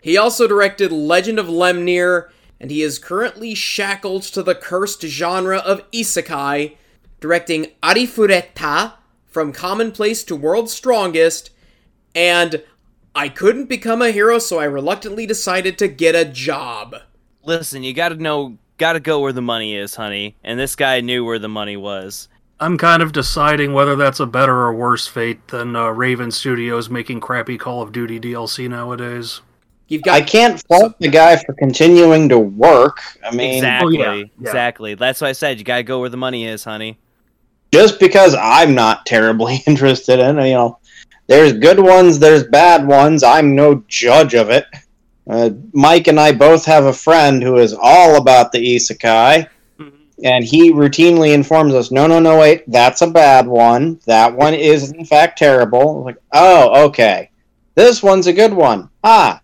He also directed Legend of Lemnear, and he is currently shackled to the cursed genre of isekai, directing Arifureta from Commonplace to World's Strongest, and I couldn't become a hero, so I reluctantly decided to get a job. Listen, you gotta know, gotta go where the money is, honey. And this guy knew where the money was. I'm kind of deciding whether that's a better or worse fate than uh, Raven Studios making crappy Call of Duty DLC nowadays. You've got I can't fault the guy for continuing to work. I mean, exactly, yeah, yeah. exactly. That's why I said you gotta go where the money is, honey. Just because I'm not terribly interested in, you know, there's good ones, there's bad ones. I'm no judge of it. Uh, Mike and I both have a friend who is all about the isekai, and he routinely informs us, "No, no, no, wait, that's a bad one. That one is in fact terrible." Like, oh, okay, this one's a good one. Ah,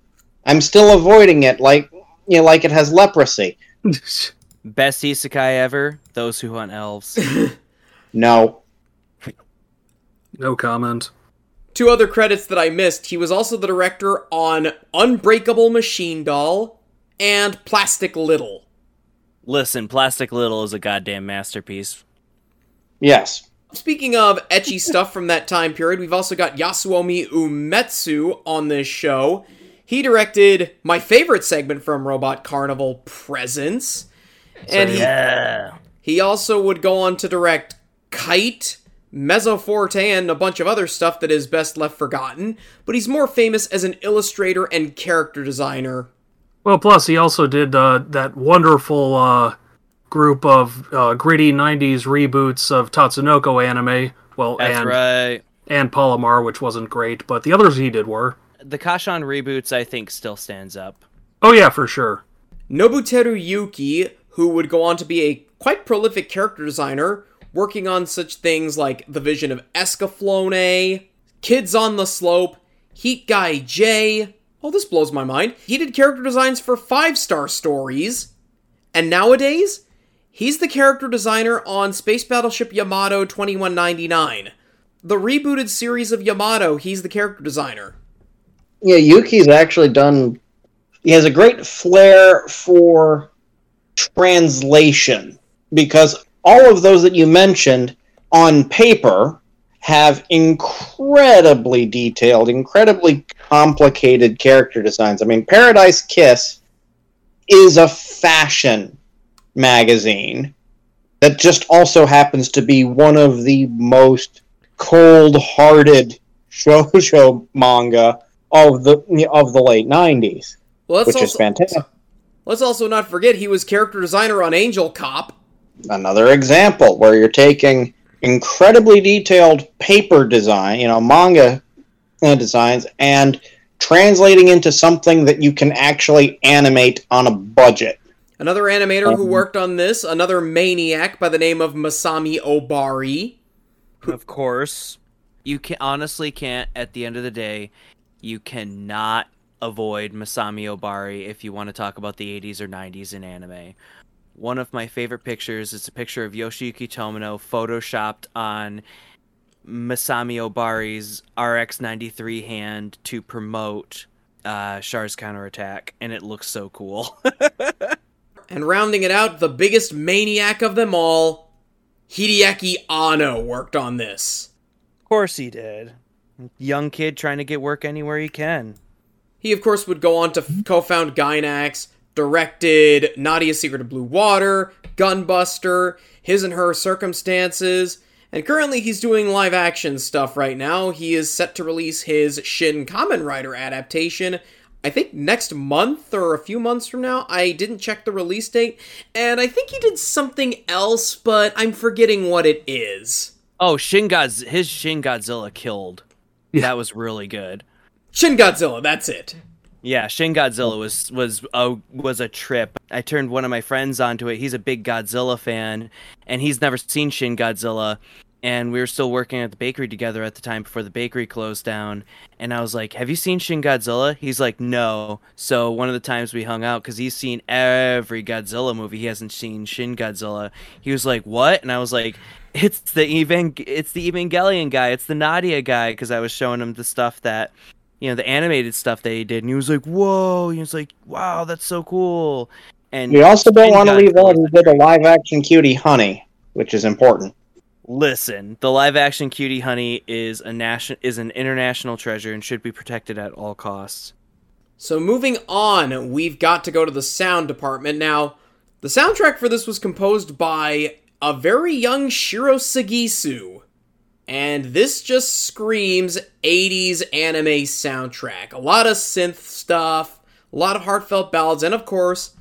I'm still avoiding it, like you know, like it has leprosy. Best isekai ever. Those who hunt elves. No, no comment. two other credits that I missed. He was also the director on Unbreakable Machine Doll and Plastic Little. Listen, Plastic Little is a goddamn masterpiece. yes, Speaking of etchy stuff from that time period, we've also got Yasuomi Umetsu on this show. He directed my favorite segment from Robot Carnival, Presence. And he, Yeah. he also would go on to direct Kite, Mezzoforte, and a bunch of other stuff that is best left forgotten, but he's more famous as an illustrator and character designer. Well, plus he also did uh, that wonderful uh, group of uh, gritty '90s reboots of Tatsunoko anime. Well, That's and right. and Polymar, which wasn't great, but the others he did were. The Casshan reboots, I think, still stands up. Oh yeah, for sure. Nobuteru Yuki, who would go on to be a quite prolific character designer, working on such things like the vision of Escaflowne, Kids on the Slope, Heat Guy J. Oh, this blows my mind. He did character designs for five star stories, and nowadays, he's the character designer on Space Battleship Yamato 2199. The rebooted series of Yamato, he's the character designer. Yeah, Yuki's actually done. He has a great flair for translation because all of those that you mentioned on paper have incredibly detailed, incredibly complicated character designs. I mean, Paradise Kiss is a fashion magazine that just also happens to be one of the most cold-hearted shoujo manga of the of the late 90s, Well, which is fantastic. let's also not forget he was character designer on Angel Cop. Another example where you're taking incredibly detailed paper design, you know, manga uh, designs, and translating into something that you can actually animate on a budget. Another animator who Um, worked on this, another maniac by the name of Masami Obari. Of course, you can honestly can't. At the end of the day, you cannot avoid Masami Obari if you want to talk about the 80s or 90s in anime. One of my favorite pictures is a picture of Yoshiyuki Tomino photoshopped on Masami Obari's RX-93 hand to promote uh, Char's counterattack, and it looks so cool. And rounding it out, the biggest maniac of them all, Hideaki Anno worked on this. of course he did. Young kid trying to get work anywhere he can. He, of course, would go on to f- co found Gainax, directed Nadia's Secret of Blue Water, Gunbuster, His and Her Circumstances, and currently he's doing live action stuff right now. He is set to release his Shin Kamen Rider adaptation, I think next month or a few months from now. I didn't check the release date, and I think he did something else, but I'm forgetting what it is. Oh, Shin Godz- his Shin Godzilla killed. Yeah. That was really good. Shin Godzilla, that's it. Yeah, Shin Godzilla was was a was a trip. I turned one of my friends onto it. He's a big Godzilla fan, and he's never seen Shin Godzilla. And we were still working at the bakery together at the time before the bakery closed down. And I was like, "Have you seen Shin Godzilla?" He's like, "No." So one of the times we hung out because he's seen every Godzilla movie, he hasn't seen Shin Godzilla. He was like, "What?" And I was like, "It's the even it's the Evangelion guy. It's the Nadia guy." Because I was showing him the stuff that you know the animated stuff that he did, and he was like, "Whoa!" He was like, "Wow, that's so cool." And we also don't want to leave out who did a live action cutie honey, which is important. Listen, the live action Cutie Honey is a nation is an international treasure and should be protected at all costs. So moving on, we've got to go to the sound department. Now, the soundtrack for this was composed by a very young Shiro Sagisu. And this just screams 80s anime soundtrack. A lot of synth stuff, a lot of heartfelt ballads, and of course,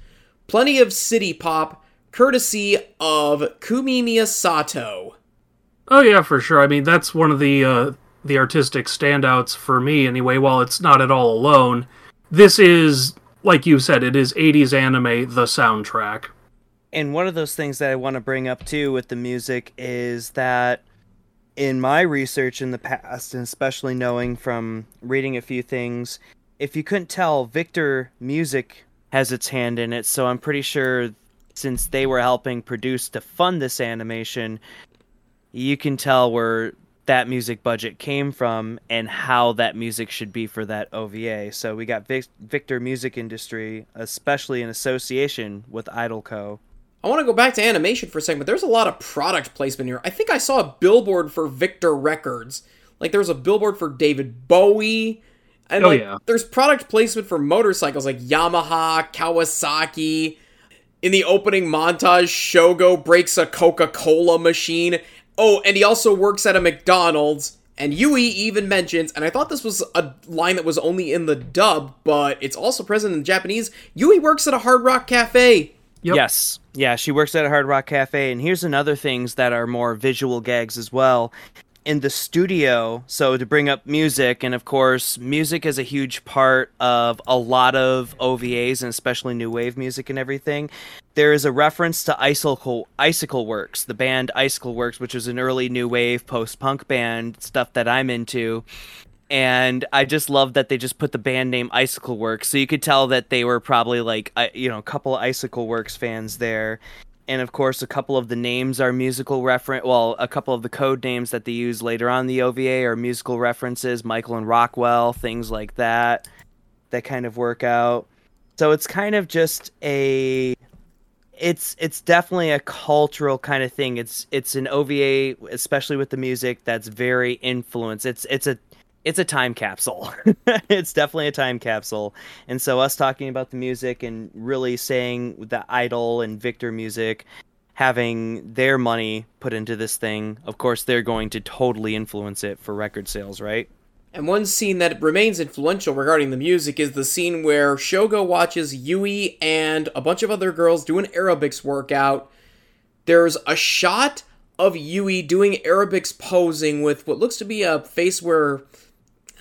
plenty of city pop, courtesy of Kumi Miyasato. Oh yeah, for sure. I mean, that's one of the uh, the artistic standouts for me anyway. While it's not at all alone, this is like you said, it is '80s anime. The soundtrack. And one of those things that I want to bring up too with the music is that in my research in the past, and especially knowing from reading a few things, if you couldn't tell, Victor Music has its hand in it. So I'm pretty sure since they were helping produce to fund this animation, you can tell where that music budget came from and how that music should be for that OVA. So we got Vic- Victor Music Industry, especially in association with Idol Co. I want to go back to animation for a second, but there's a lot of product placement here. I think I saw a billboard for Victor Records. Like there was a billboard for David Bowie. And Oh, like, yeah. there's product placement for motorcycles like Yamaha, Kawasaki. In the opening montage, Shogo breaks a Coca-Cola machine. Oh, and he also works at a McDonald's. And Yui even mentions, and I thought this was a line that was only in the dub, but it's also present in Japanese. Yui works at a Hard Rock Cafe. Yep. Yes. Yeah, she works at a Hard Rock Cafe. And here's another things that are more visual gags as well. In the studio, so to bring up music, and of course, music is a huge part of a lot of OVAs and especially new wave music and everything. There is a reference to Icicle Icicle Works, the band Icicle Works, which was an early new wave post punk band, stuff that I'm into and I just love that they just put the band name Icicle Works, so you could tell that they were probably like you know a couple of Icicle Works fans there, and of course a couple of the names are musical reference. Well, a couple of the code names that they use later on the OVA are musical references, Michael and Rockwell, things like that, that kind of work out. So it's kind of just a it's it's definitely a cultural kind of thing. It's it's an OVA, especially with the music, that's very influenced. It's it's a it's a time capsule. it's definitely a time capsule. And so us talking about the music and really saying the Idol and Victor music having their money put into this thing, of course they're going to totally influence it for record sales, right? And one scene that remains influential regarding the music is the scene where Shogo watches Yui and a bunch of other girls do an aerobics workout. There's a shot of Yui doing aerobics posing with what looks to be a face where.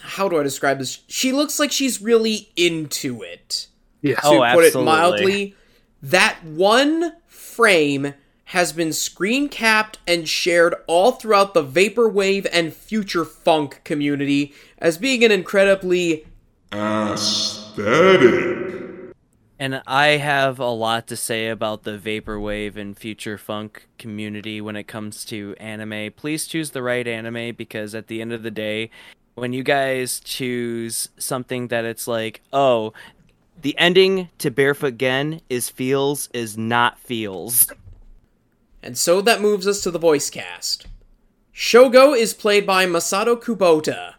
How do I describe this? She looks like she's really into it. Yes. To Oh, put it mildly. That one frame has been screen capped and shared all throughout the vaporwave and future funk community as being an incredibly Aesthetic. And I have a lot to say about the vaporwave and future funk community when it comes to anime. Please choose the right anime because at the end of the day, when you guys choose something that it's like, oh, the ending to Barefoot Gen is feels is not feels. And so that moves us to the voice cast. Shogo is played by Masato Kubota.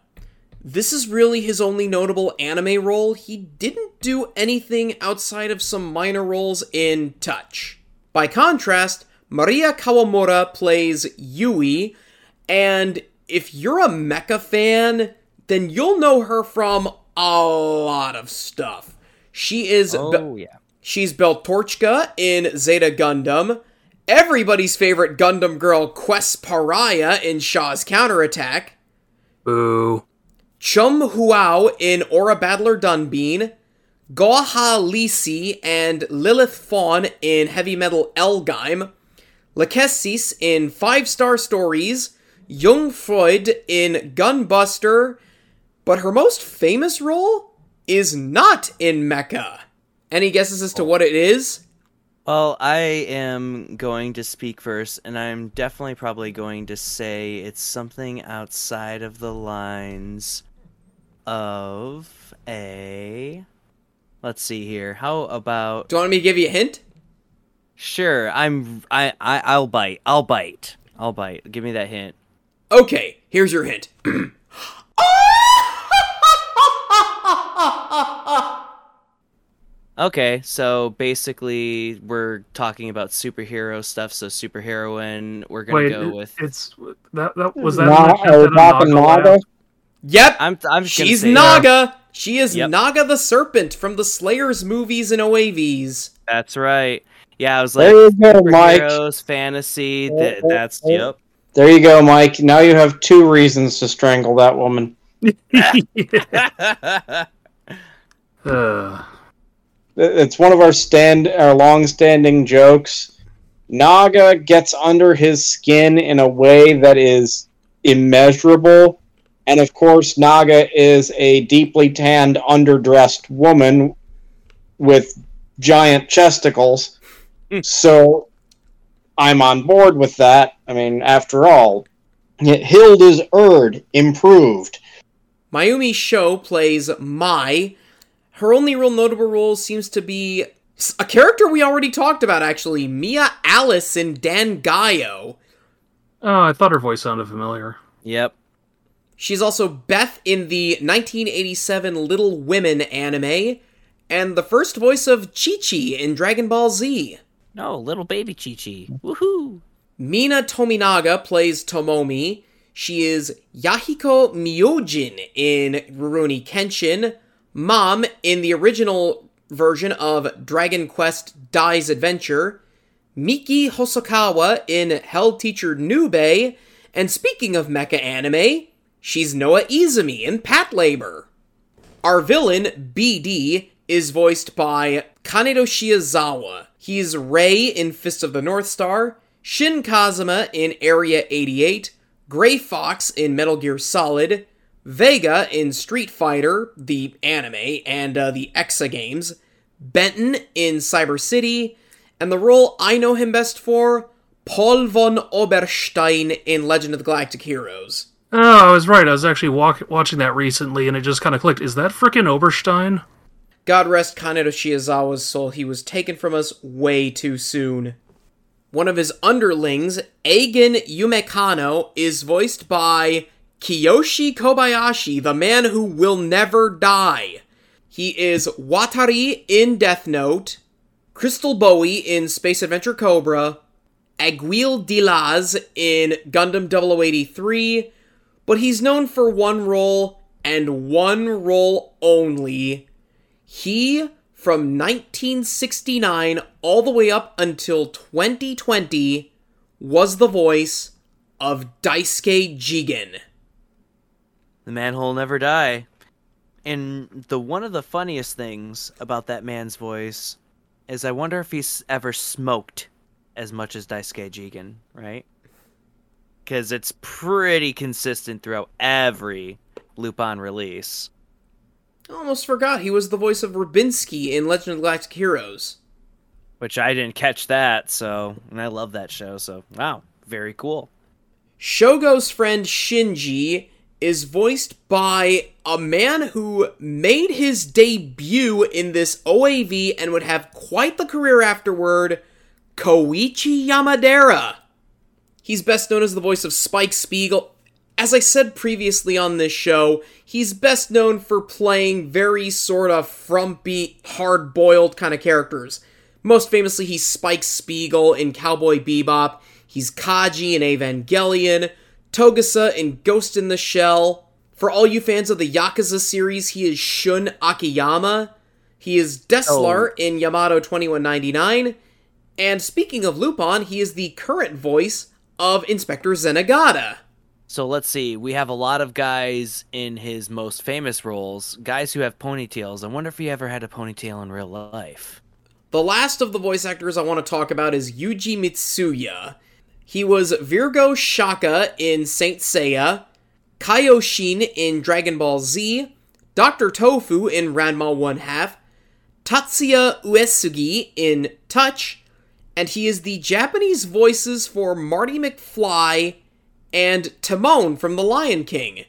This is really his only notable anime role. He didn't do anything outside of some minor roles in Touch. By contrast, Maria Kawamura plays Yui, and if you're a mecha fan, then you'll know her from a lot of stuff. She is Oh yeah. She's Beltorchika in Zeta Gundam, everybody's favorite Gundam girl Quess Paraya in Char's Counterattack, Boo. Cham Huau in Aura Battler Dunbine, Goha Lisi and Lilith Fawn in Heavy Metal L-Gaim, Lachesis in Five Star Stories, Jung Freud in Gunbuster, but her most famous role is not in Mecha. Any guesses as to what it is? Well, I am going to speak first, and I'm definitely probably going to say it's something outside of the lines of a. Let's see here. How about Do you want me to give you a hint? sure? I'm I, I I'll bite. I'll bite. I'll bite. Give me that hint. Okay, here's your hint. Okay, so basically we're talking about superhero stuff. So superheroine. We're gonna Wait, go it- with. it's that. That was that. Na- an are attempt we at a talking Naga Naga? laugh? Yep, I'm I'm just gonna she's say uh, Naga. She is Yep. Naga the Serpent from the Slayers movies and OAVs. That's right. Yeah, I was like There you go, Mike. superheroes, fantasy. Oh, Th- oh, that's oh. oh, oh. yep. There you go, Mike. Now you have two reasons to strangle that woman. Uh, It's one of our stand our long-standing jokes. Naga gets under his skin in a way that is immeasurable, and of course, Naga is a deeply tanned, underdressed woman with giant chesticles. so, I'm on board with that. I mean, after all, Hilda's Erd improved. Mayumi Sho plays Mai. Her only real notable role seems to be a character we already talked about, actually. Mia Alice in Dan Gaio. oh, I thought her voice sounded familiar. Yep. She's also Beth in the 1987 Little Women anime, and the first voice of Chi Chi in Dragon Ball Z. No, little baby Chi Chi. Woohoo! Mina Tominaga plays Tomomi. She is Yahiko Myojin in Rurouni Kenshin, Mom in the original version of Dragon Quest Dai's Adventure, Miki Hosokawa in Hell Teacher Nube, and speaking of mecha anime, she's Noa Izumi in Pat Labor. Our villain, BD, is voiced by Kaneto Shiozawa. He's Rei in Fist of the North Star, Shin Kazuma in Area 88, Gray Fox in Metal Gear Solid, Vega in Street Fighter, the anime, and uh, the EXA games, Benten in Cyber City, and the role I know him best for, Paul von Oberstein in Legend of the Galactic Heroes. Oh, I was right. I was actually walk- watching that recently, and it just kind of clicked. Is that frickin' Oberstein? God rest Kaneto Shiozawa's soul, he was taken from us way too soon. One of his underlings, Eigen Yumekano, is voiced by Kiyoshi Kobayashi, the man who will never die. He is Watari in Death Note, Crystal Boy in Space Adventure Cobra, Aguille Delaz in Gundam 0083, but he's known for one role and one role only. He, from 1969 all the way up until 2020, was the voice of Daisuke Jigen. The man who'll never die. And the one of the funniest things about that man's voice is I wonder if he's ever smoked as much as Daisuke Jigen, right? Because it's pretty consistent throughout every Lupin release. I almost forgot he was the voice of Rubinsky in Legend of the Galactic Heroes. Which I didn't catch that, so and I love that show, so wow, very cool. Shogo's friend Shinji is voiced by a man who made his debut in this OAV and would have quite the career afterward, Koichi Yamadera. He's best known as the voice of Spike Spiegel. As I said previously on this show, he's best known for playing very sort of frumpy, hard boiled kind of characters. Most famously, he's Spike Spiegel in Cowboy Bebop, he's Kaji in Evangelion, Togusa in Ghost in the Shell. For all you fans of the Yakuza series, he is Shun Akiyama. He is Dessler Oh. in Yamato 2199. And speaking of Lupin, he is the current voice of Inspector Zenigata. So let's see. We have a lot of guys in his most famous roles, guys who have ponytails. I wonder if he ever had a ponytail in real life. The last of the voice actors I want to talk about is Yuji Mitsuya. He was Virgo Shaka in Saint Seiya, Kaioshin in Dragon Ball Z, Dr. Tofu in Ranma 1 half, Tatsuya Uesugi in Touch, and he is the Japanese voices for Marty McFly and Timon from The Lion King.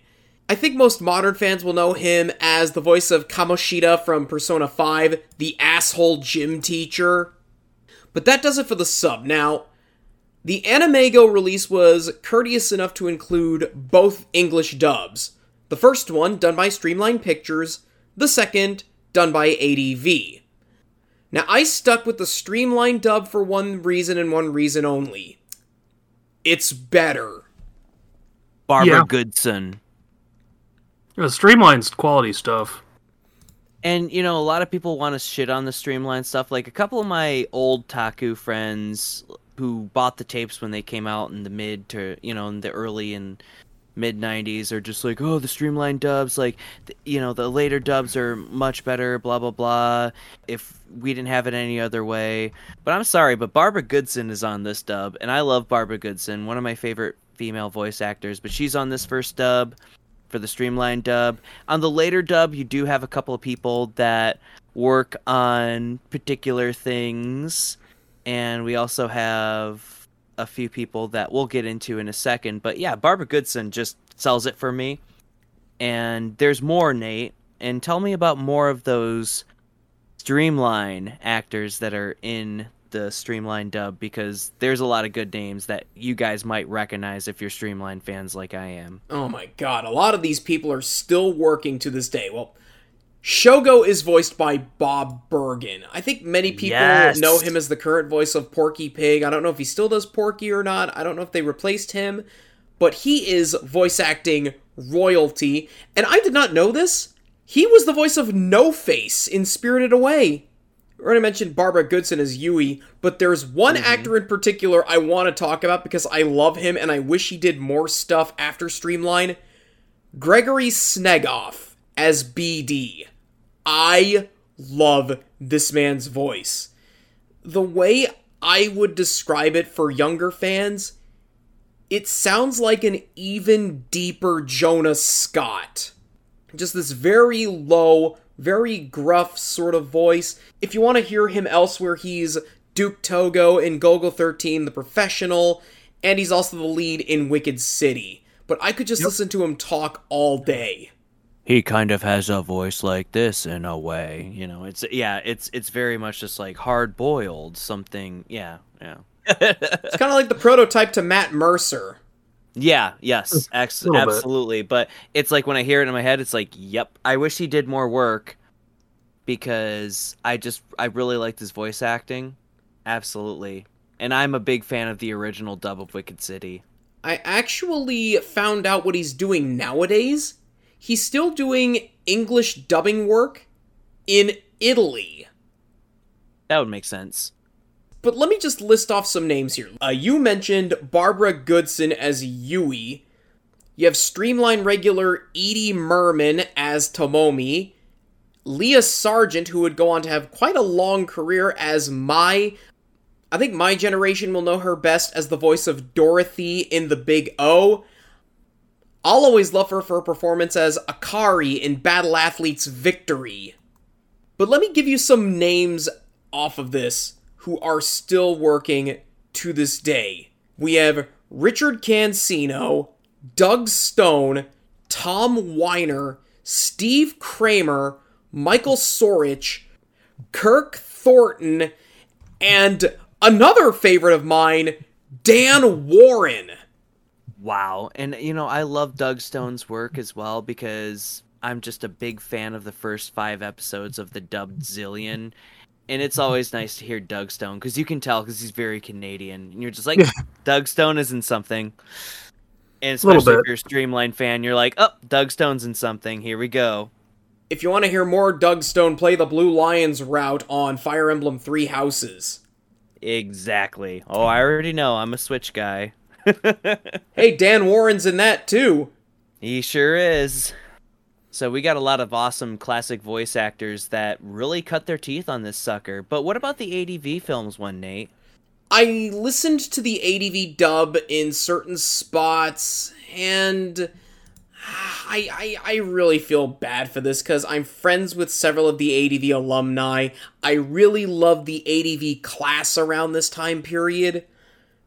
I think most modern fans will know him as the voice of Kamoshida from Persona 5, the asshole gym teacher. But that does it for the sub. Now, the AnimEigo release was courteous enough to include both English dubs. The first one, done by Streamline Pictures, the second, done by ADV. Now, I stuck with the Streamline dub for one reason and one reason only. It's better. Barbara Yeah. Goodson. Uh, Streamline's quality stuff. And you know, a lot of people want to shit on the streamline stuff. Like a couple of my old Taku friends who bought the tapes when they came out in the mid to you know in the early and mid 90s are just like oh the streamline dubs like th- you know the later dubs are much better blah blah blah if we didn't have it any other way but i'm sorry but barbara goodson is on this dub and i love barbara goodson one of my favorite female voice actors but she's on this first dub for the streamlined dub. On the later dub, you do have a couple of people that work on particular things, and we also have a few people that we'll get into in a second. But yeah, Barbara Goodson just sells it for me. And there's more, Nate. And tell me about more of those streamline actors that are in the Streamline dub because there's a lot of good names that you guys might recognize if you're Streamline fans like I am. Oh my god, a lot of these people are still working to this day. Well, Shogo is voiced by Bob Bergen. I think many people Yes. know him as the current voice of Porky Pig. I don't know if he still does Porky or not. I don't know if they replaced him, but he is voice acting royalty. And I did not know this. He was the voice of No Face in Spirited Away. I already mentioned Barbara Goodson as Yui, but there's one mm-hmm. actor in particular I want to talk about because I love him and I wish he did more stuff after Streamline. Gregory Snegoff as BD. I love this man's voice. The way I would describe it for younger fans, it sounds like an even deeper Jonas Scott. Just this very low, very gruff sort of voice. If you want to hear him elsewhere, he's Duke Togo in Golgo 13, The Professional, and he's also the lead in Wicked City. But I could just listen to him talk all day. He kind of has a voice like this in a way, you know. It's yeah, it's it's very much just like hard boiled something. Yeah, yeah. It's kind of like the prototype to Matt Mercer. Yeah, yes, ex- little bit. absolutely. But it's like when I hear it in my head, it's like, yep. I wish he did more work because I just I really liked his voice acting. Absolutely. And I'm a big fan of the original dub of Wicked City. I actually found out what he's doing nowadays. He's still doing English dubbing work in Italy. That would make sense. But let me just list off some names here. Uh, you mentioned Barbara Goodson as Yui. You have Streamline regular Edie Mirman as Tomomi. Lia Sargent, who would go on to have quite a long career as my. I think my generation will know her best as the voice of Dorothy in The Big O. I'll always love her for her performance as Akari in Battle Athlete's Victory. But let me give you some names off of this who are still working to this day. We have Richard Cansino, Doug Stone, Tom Wyner, Steve Kramer, Michael Sorich, Kirk Thornton, and another favorite of mine, Dan Woren. Wow. And you know, I love Doug Stone's work as well because I'm just a big fan of the first 5 episodes of the dubbed Zillion. And it's always nice to hear Doug Stone because you can tell because he's very Canadian, and you're just like, Yeah. Doug Stone is in something. And Little especially if bit. you're a Streamline fan, you're like, oh, Doug Stone's in something. Here we go. If you want to hear more Doug Stone play the Blue Lions route on Fire Emblem Three Houses. Exactly. Oh, I already know. I'm a Switch guy. Hey, Dan Woren's in that too. He sure is. So we got a lot of awesome classic voice actors that really cut their teeth on this sucker. But what about the ADV films one, Nate? I listened to the ADV dub in certain spots, and ah, I I, I really feel bad for this because I'm friends with several of the ADV alumni. I really love the ADV class around this time period,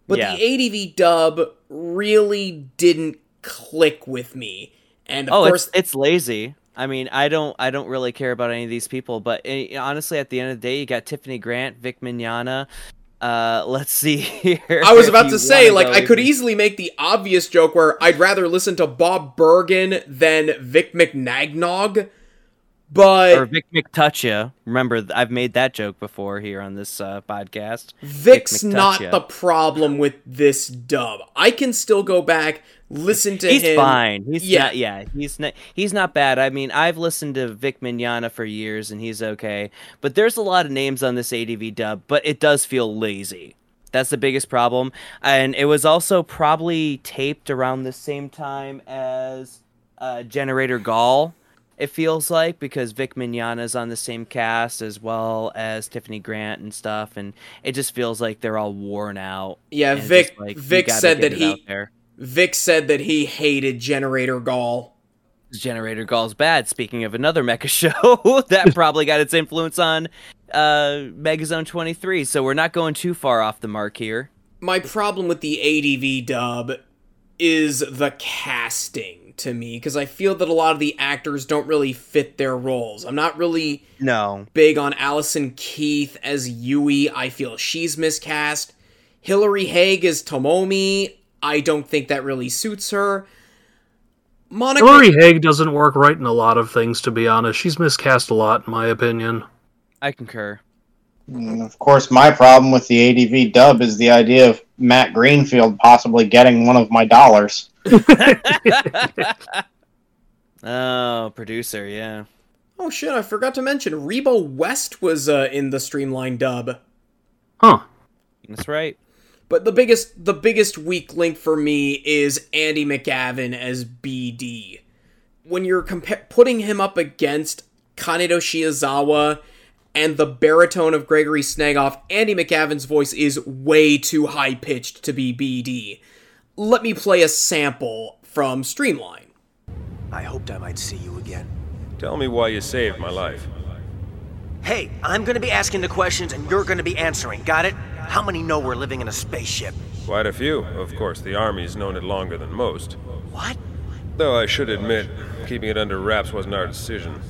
but Yeah. the ADV dub really didn't click with me. And of oh, course, it's it's lazy. I mean, I don't I don't really care about any of these people, but eh, honestly, at the end of the day, you got Tiffany Grant, Vic Mignogna. Uh, let's see here. I was about to say, like, I could easily make the obvious joke where I'd rather listen to Bob Bergen than Vic McNagnog, but or Vic McToucha. Remember, I've made that joke before here on this uh, podcast. Vic's Vic not the problem with this dub. I can still go back, listen to He's him. fine. He's Yeah. yeah, not, yeah. He's not. He's not bad. I mean, I've listened to Vic Mignogna for years, and he's okay. But there's a lot of names on this ADV dub, but it does feel lazy. That's the biggest problem. And it was also probably taped around the same time as uh, Generator Gawl. It feels like because Vic Mignogna's on the same cast as well as Tiffany Grant and stuff, and it just feels like they're all worn out. Yeah, Vic. like, Vic said that he. Vic said that he hated Generator Gawl. Generator Gawl's bad. Speaking of another mecha show that probably got its influence on uh, Megazone 23, so we're not going too far off the mark here. My problem with the ADV dub is the casting. To me because I feel that a lot of the actors don't really fit their roles. I'm not really No. big on Allison Keith as Yui. I feel she's miscast. Hilary Haag as Tomomi. I don't think that really suits her. Monica Hilary Haag doesn't work right in a lot of things, to be honest. She's miscast a lot, in my opinion. I concur. And of course, my problem with the ADV dub is the idea of Matt Greenfield possibly getting one of my dollars. Oh, producer, yeah. Oh shit, I forgot to mention Reba West was uh, in the streamlined dub. Huh. That's right. But the biggest the biggest weak link for me is Andy McAvin as BD. When you're compa- putting him up against Kaneto Shiozawa and the baritone of Gregory Snegoff, Andy McAvin's voice is way too high pitched to be BD. Let me play a sample from Streamline. I hoped I might see you again. Tell me why you saved my life. Hey, I'm gonna be asking the questions and you're gonna be answering, got it? How many know we're living in a spaceship? Quite a few. Of course, the Army's known it longer than most. What? Though I should admit, keeping it under wraps wasn't our decision.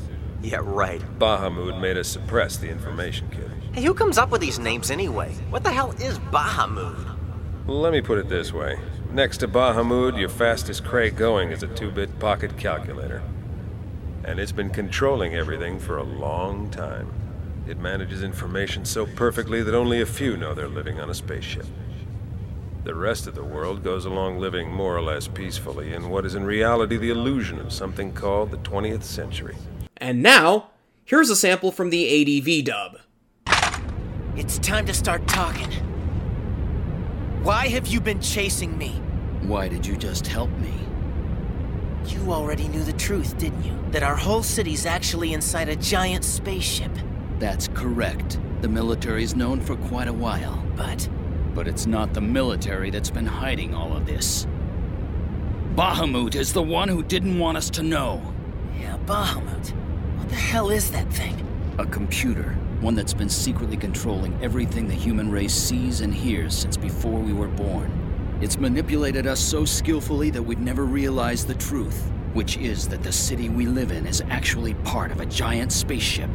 Yeah, right. Bahamut made us suppress the information kit. Hey, who comes up with these names anyway? What the hell is Bahamut? Let me put it this way. Next to Bahamut, your fastest Cray going is a two-bit pocket calculator. And it's been controlling everything for a long time. It manages information so perfectly that only a few know they're living on a spaceship. The rest of the world goes along living more or less peacefully in what is in reality the illusion of something called the 20th century. And now, here's a sample from the ADV dub. It's time to start talking. Why have you been chasing me? Why did you just help me? You already knew the truth, didn't you? That our whole city's actually inside a giant spaceship. That's correct. The military's known for quite a while. But But it's not the military that's been hiding all of this. Bahamut is the one who didn't want us to know. yeah, Bahamut. What the hell is that thing? A computer. One that's been secretly controlling everything the human race sees and hears since before we were born. It's manipulated us so skillfully that we've never realized the truth, which is that the city we live in is actually part of a giant spaceship.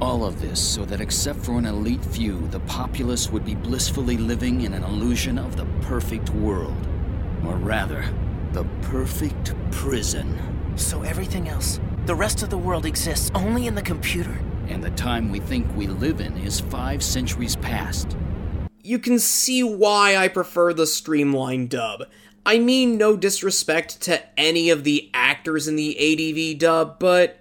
All of this so that except for an elite few, the populace would be blissfully living in an illusion of the perfect world. Or rather, the perfect prison. So everything else, the rest of the world exists only in the computer. And the time we think we live in is five centuries past. You can see why I prefer the streamlined dub. I mean no disrespect to any of the actors in the ADV dub, but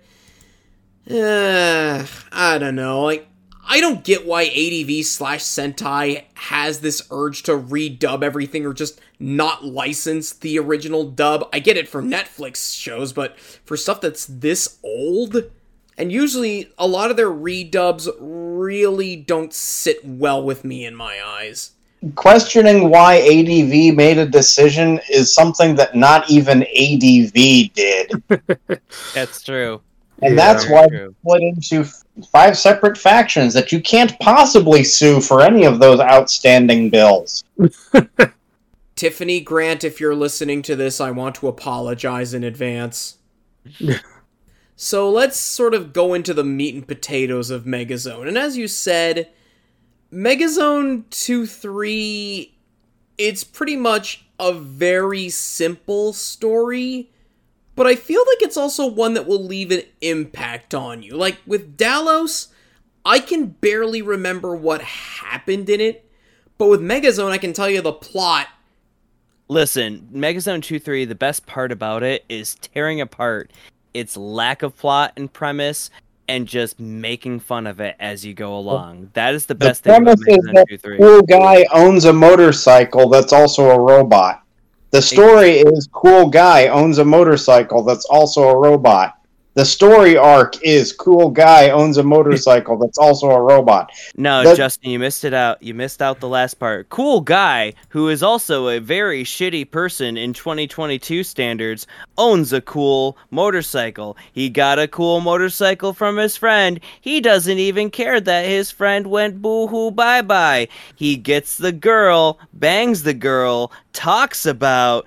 uh, I don't know. Like I don't get why ADV slash Sentai has this urge to redub everything or just not license the original dub. I get it for Netflix shows, but for stuff that's this old, and usually a lot of their redubs really don't sit well with me in my eyes. Questioning why ADV made a decision is something that not even ADV did. That's true. And Yeah. that's why they True. split into five separate factions that you can't possibly sue for any of those outstanding bills. Tiffany Grant, if you're listening to this, I want to apologize in advance. so let's sort of go into the meat and potatoes of Megazone. And as you said, Megazone 2 3, it's pretty much a very simple story, but I feel like it's also one that will leave an impact on you. Like with Dallos, I can barely remember what happened in it, but with Megazone, I can tell you the plot Listen, Megazone 2 3, the best part about it is tearing apart its lack of plot and premise and just making fun of it as you go along. That is the The best thing about premise is that 2 3. cool guy owns a motorcycle that's also a robot. The story is cool guy owns a motorcycle that's also a robot. The story arc is cool guy owns a motorcycle that's also a robot. No, That- Justin, you missed it out. You missed out the last part. Cool guy, who is also a very shitty person in 2022 standards, owns a cool motorcycle. He got a cool motorcycle from his friend. He doesn't even care that his friend went boo hoo bye bye. He gets the girl, bangs the girl, talks about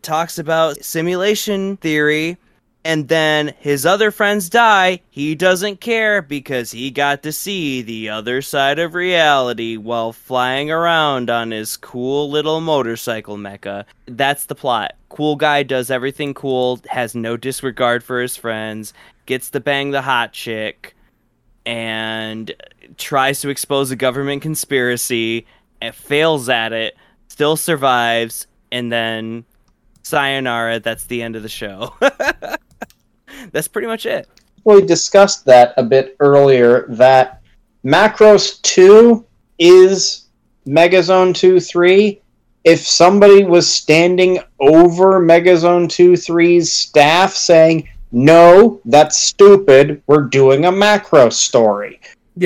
talks about simulation theory and then his other friends die, he doesn't care because he got to see the other side of reality while flying around on his cool little motorcycle mecha. That's the plot. Cool guy does everything cool, has no disregard for his friends, gets to bang the hot chick, and tries to expose a government conspiracy and fails at it, still survives, and then sayonara, that's the end of the show. that's pretty much it. We discussed that a bit earlier that Macross 2 is Megazone 2 3. If somebody was standing over Megazone 2 3's staff saying, no, that's stupid, we're doing a Macross story.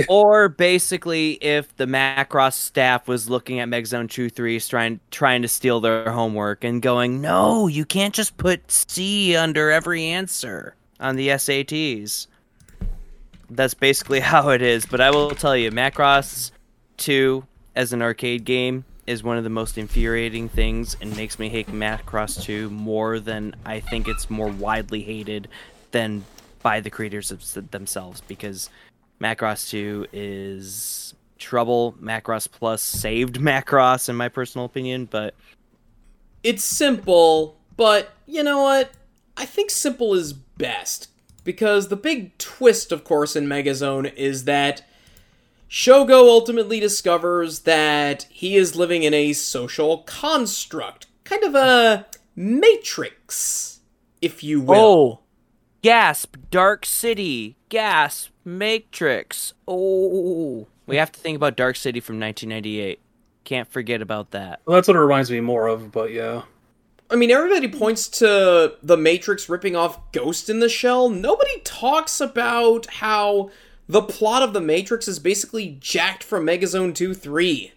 Or basically, if the Macross staff was looking at Megazone 2 3 trying, trying to steal their homework and going, no, you can't just put C under every answer on the SATs. That's basically how it is. But I will tell you, Macross 2 as an arcade game is one of the most infuriating things and makes me hate Macross 2 more than I think it's more widely hated than by the creators themselves because Macross 2 is trouble. Macross Plus saved Macross, in my personal opinion, but. It's simple, but you know what? I think simple is best. Because the big twist, of course, in Megazone is that Shogo ultimately discovers that he is living in a social construct. Kind of a matrix, if you will. Oh, gasp, Dark City. Gasp, Matrix. Oh, we have to think about Dark City from 1998. Can't forget about that. Well, that's what it reminds me more of, but yeah. I mean, everybody points to the Matrix ripping off Ghost in the Shell. Nobody talks about how the plot of the Matrix is basically jacked from Megazone 2 3.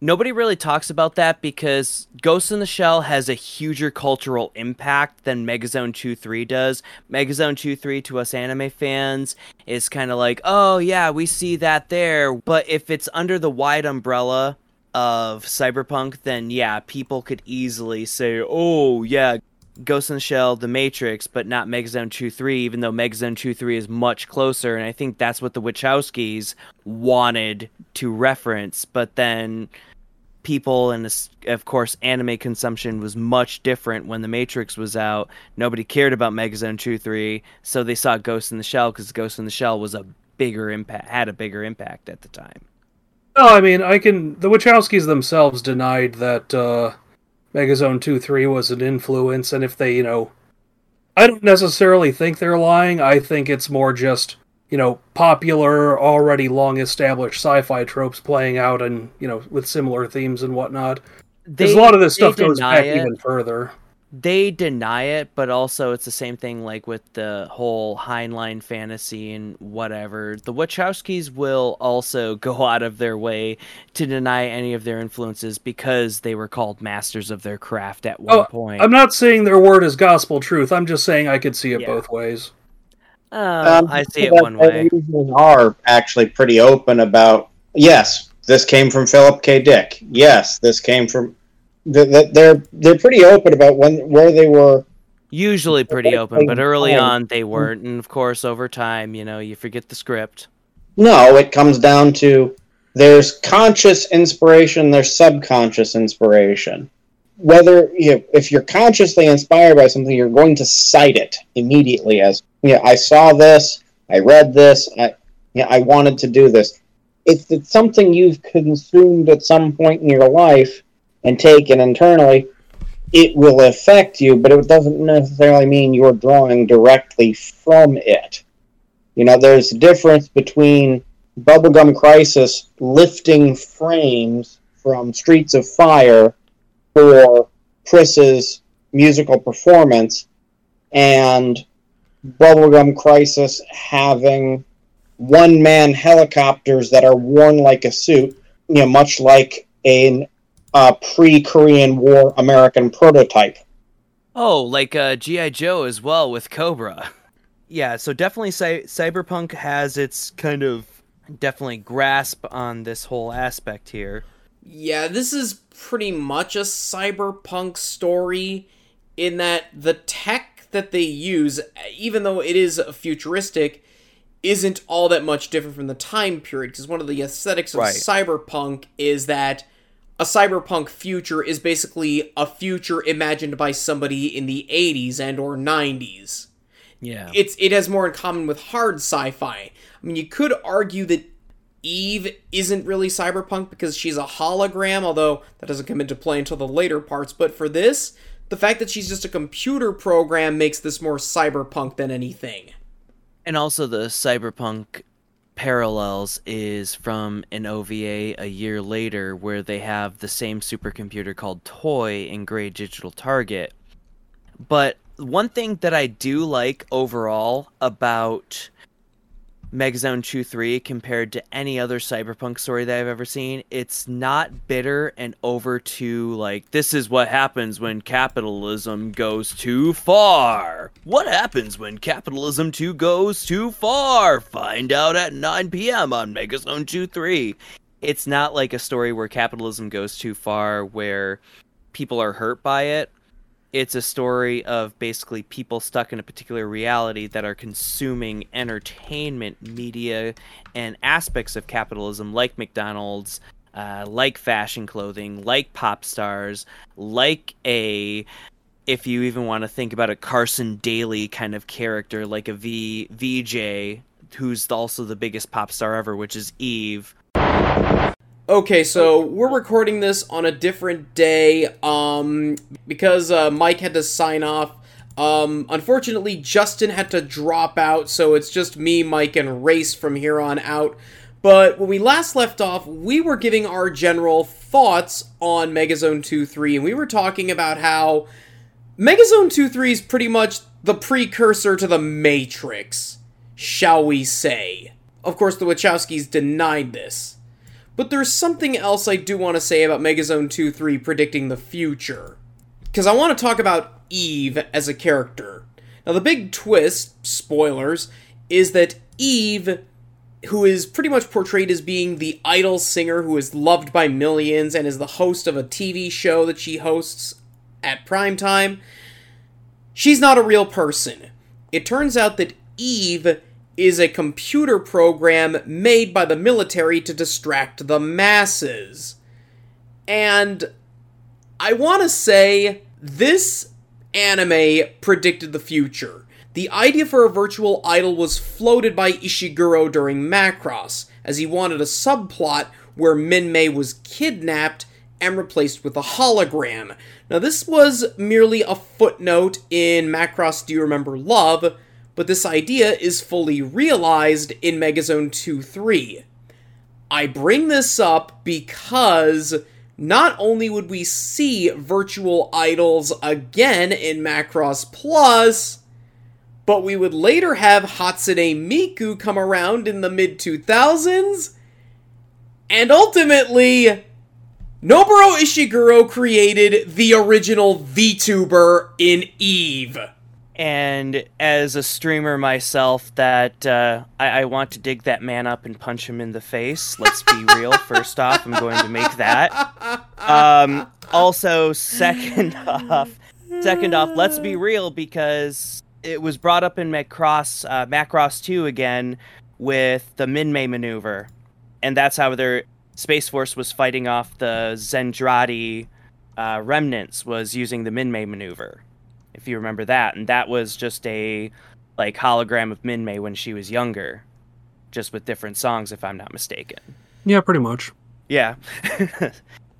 Nobody really talks about that because Ghost in the Shell has a huger cultural impact than Megazone 2 3 does. Megazone 2 3 to us anime fans is kind of like, oh, yeah, we see that there. But if it's under the wide umbrella of cyberpunk, then yeah, people could easily say, oh, yeah, Ghost in the Shell, The Matrix, but not Megazone 2 3, even though Megazone 2 3 is much closer. And I think that's what the Wachowskis wanted to reference. But then people, and of course, anime consumption was much different when The Matrix was out. Nobody cared about Megazone 2 3, so they saw Ghost in the Shell because Ghost in the Shell was a bigger impact, had a bigger impact at the time. No, I mean, I can. The Wachowskis themselves denied that. Uh Megazone 2 3 was an influence, and if they, you know, I don't necessarily think they're lying. I think it's more just, you know, popular, already long established sci fi tropes playing out and, you know, with similar themes and whatnot. Because a lot of this stuff goes back it. even further they deny it, but also it's the same thing like with the whole Heinlein fantasy and whatever. The Wachowskis will also go out of their way to deny any of their influences because they were called masters of their craft at one oh, point. I'm not saying their word is gospel truth. I'm just saying I could see it yeah. both ways. Uh, um, I see it one way. Are actually pretty open about yes, this came from Philip K. Dick. Yes, this came from they're they're pretty open about when where they were. Usually pretty open, but early on they weren't, and of course over time, you know, you forget the script. No, it comes down to there's conscious inspiration, there's subconscious inspiration. Whether you know, if you're consciously inspired by something, you're going to cite it immediately as yeah, you know, I saw this, I read this, I yeah, I wanted to do this. If it's something you've consumed at some point in your life, and taken internally, it will affect you, but it doesn't necessarily mean you're drawing directly from it. You know, there's a difference between Bubblegum Crisis lifting frames from Streets of Fire for Chris's musical performance and Bubblegum Crisis having one man helicopters that are worn like a suit, you know, much like an uh, pre-Korean War American prototype. Oh, like uh, GI Joe as well with Cobra. Yeah, so definitely Cy- Cyberpunk has its kind of definitely grasp on this whole aspect here. Yeah, this is pretty much a cyberpunk story in that the tech that they use, even though it is futuristic, isn't all that much different from the time period. Because one of the aesthetics of Right. cyberpunk is that a cyberpunk future is basically a future imagined by somebody in the 80s and or 90s Yeah. it's it has more in common with hard sci-fi. I mean, you could argue that Eve isn't really cyberpunk because she's a hologram, although that doesn't come into play until the later parts. But for this, the fact that she's just a computer program makes this more cyberpunk than anything. And also the cyberpunk parallels is from an OVA a year later where they have the same supercomputer called Toy in Gray Digital Target. But one thing that I do like overall about Megazone 2 3 compared to any other cyberpunk story that I've ever seen, it's not bitter and over to like, this is what happens when capitalism goes too far. What happens when capitalism 2 goes too far? Find out at 9 p.m. on Megazone 2 3. It's not like a story where capitalism goes too far, where people are hurt by it it's a story of basically people stuck in a particular reality that are consuming entertainment media and aspects of capitalism like mcdonald's uh, like fashion clothing like pop stars like a if you even want to think about a carson daly kind of character like a v vj who's also the biggest pop star ever which is eve Okay, so we're recording this on a different day um, because uh, Mike had to sign off. Um, unfortunately, Justin had to drop out, so it's just me, Mike, and Rayce from here on out. But when we last left off, we were giving our general thoughts on Megazone 2 3, and we were talking about how Megazone 2 3 is pretty much the precursor to the Matrix, shall we say. Of course, the Wachowskis denied this. But there's something else I do want to say about Megazone 2 3 predicting the future. Because I want to talk about Eve as a character. Now, the big twist, spoilers, is that Eve, who is pretty much portrayed as being the idol singer who is loved by millions and is the host of a TV show that she hosts at primetime, she's not a real person. It turns out that Eve is a computer program made by the military to distract the masses. And I want to say this anime predicted the future. The idea for a virtual idol was floated by Ishiguro during Macross, as he wanted a subplot where Minmay was kidnapped and replaced with a hologram. Now, this was merely a footnote in Macross Do You Remember Love, but this idea is fully realized in Megazone 2 3. I bring this up because not only would we see virtual idols again in Macross Plus, but we would later have Hatsune Miku come around in the mid 2000s, and ultimately, Noboru Ishiguro created the original VTuber in Eve. And as a streamer myself, that uh, I, I want to dig that man up and punch him in the face. Let's be real. First off, I'm going to make that. Um, also, second off, second off, let's be real because it was brought up in Macross, uh, Macross 2 again with the Minmay maneuver, and that's how their Space Force was fighting off the Zentradi uh, remnants was using the Minmay maneuver if you remember that. And that was just a like hologram of Minmay when she was younger, just with different songs, if I'm not mistaken. Yeah, pretty much. Yeah.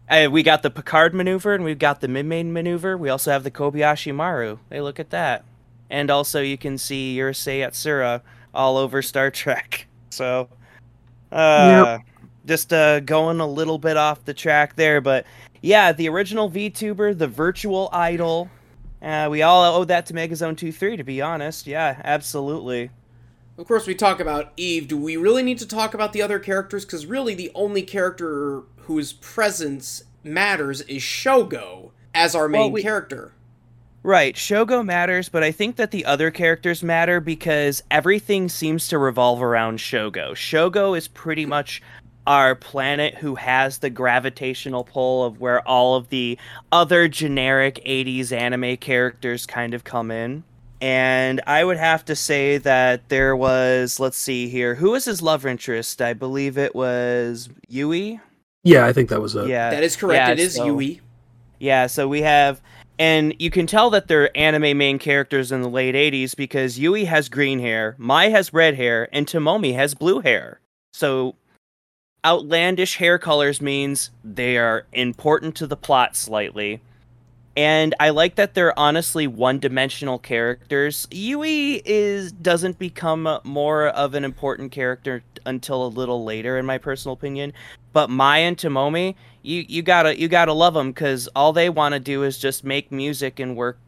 Uh, we got the Picard maneuver and we've got the Minmay maneuver. We also have the Kobayashi Maru. Hey, look at that. And also you can see Urusei Yatsura all over Star Trek. So, uh, just uh, going a little bit off the track there, but yeah, the original VTuber, the virtual idol, uh, we all owe that to Megazone 2-3, to be honest. Yeah, absolutely. Of course, we talk about Eve. Do we really need to talk about the other characters? Because really, the only character whose presence matters is Shogo as our main Well, we- character. Right, Shogo matters, but I think that the other characters matter because everything seems to revolve around Shogo. Shogo is pretty much our planet who has the gravitational pull of where all of the other generic 80s anime characters kind of come in. And I would have to say that there was, let's see here, who was his love interest? I believe it was Yui. Yeah, I think that was it. Yeah, That is correct. Yeah, it is so- Yui. Yeah, so we have, and you can tell that they're anime main characters in the late 80s because Yui has green hair, Mai has red hair, and Tomomi has blue hair. So outlandish hair colors means they are important to the plot slightly. And I like that they're honestly one-dimensional characters. Yui is doesn't become more of an important character until a little later, in my personal opinion. But Mai and Tomomi, you you gotta you gotta love them because all they want to do is just make music and work,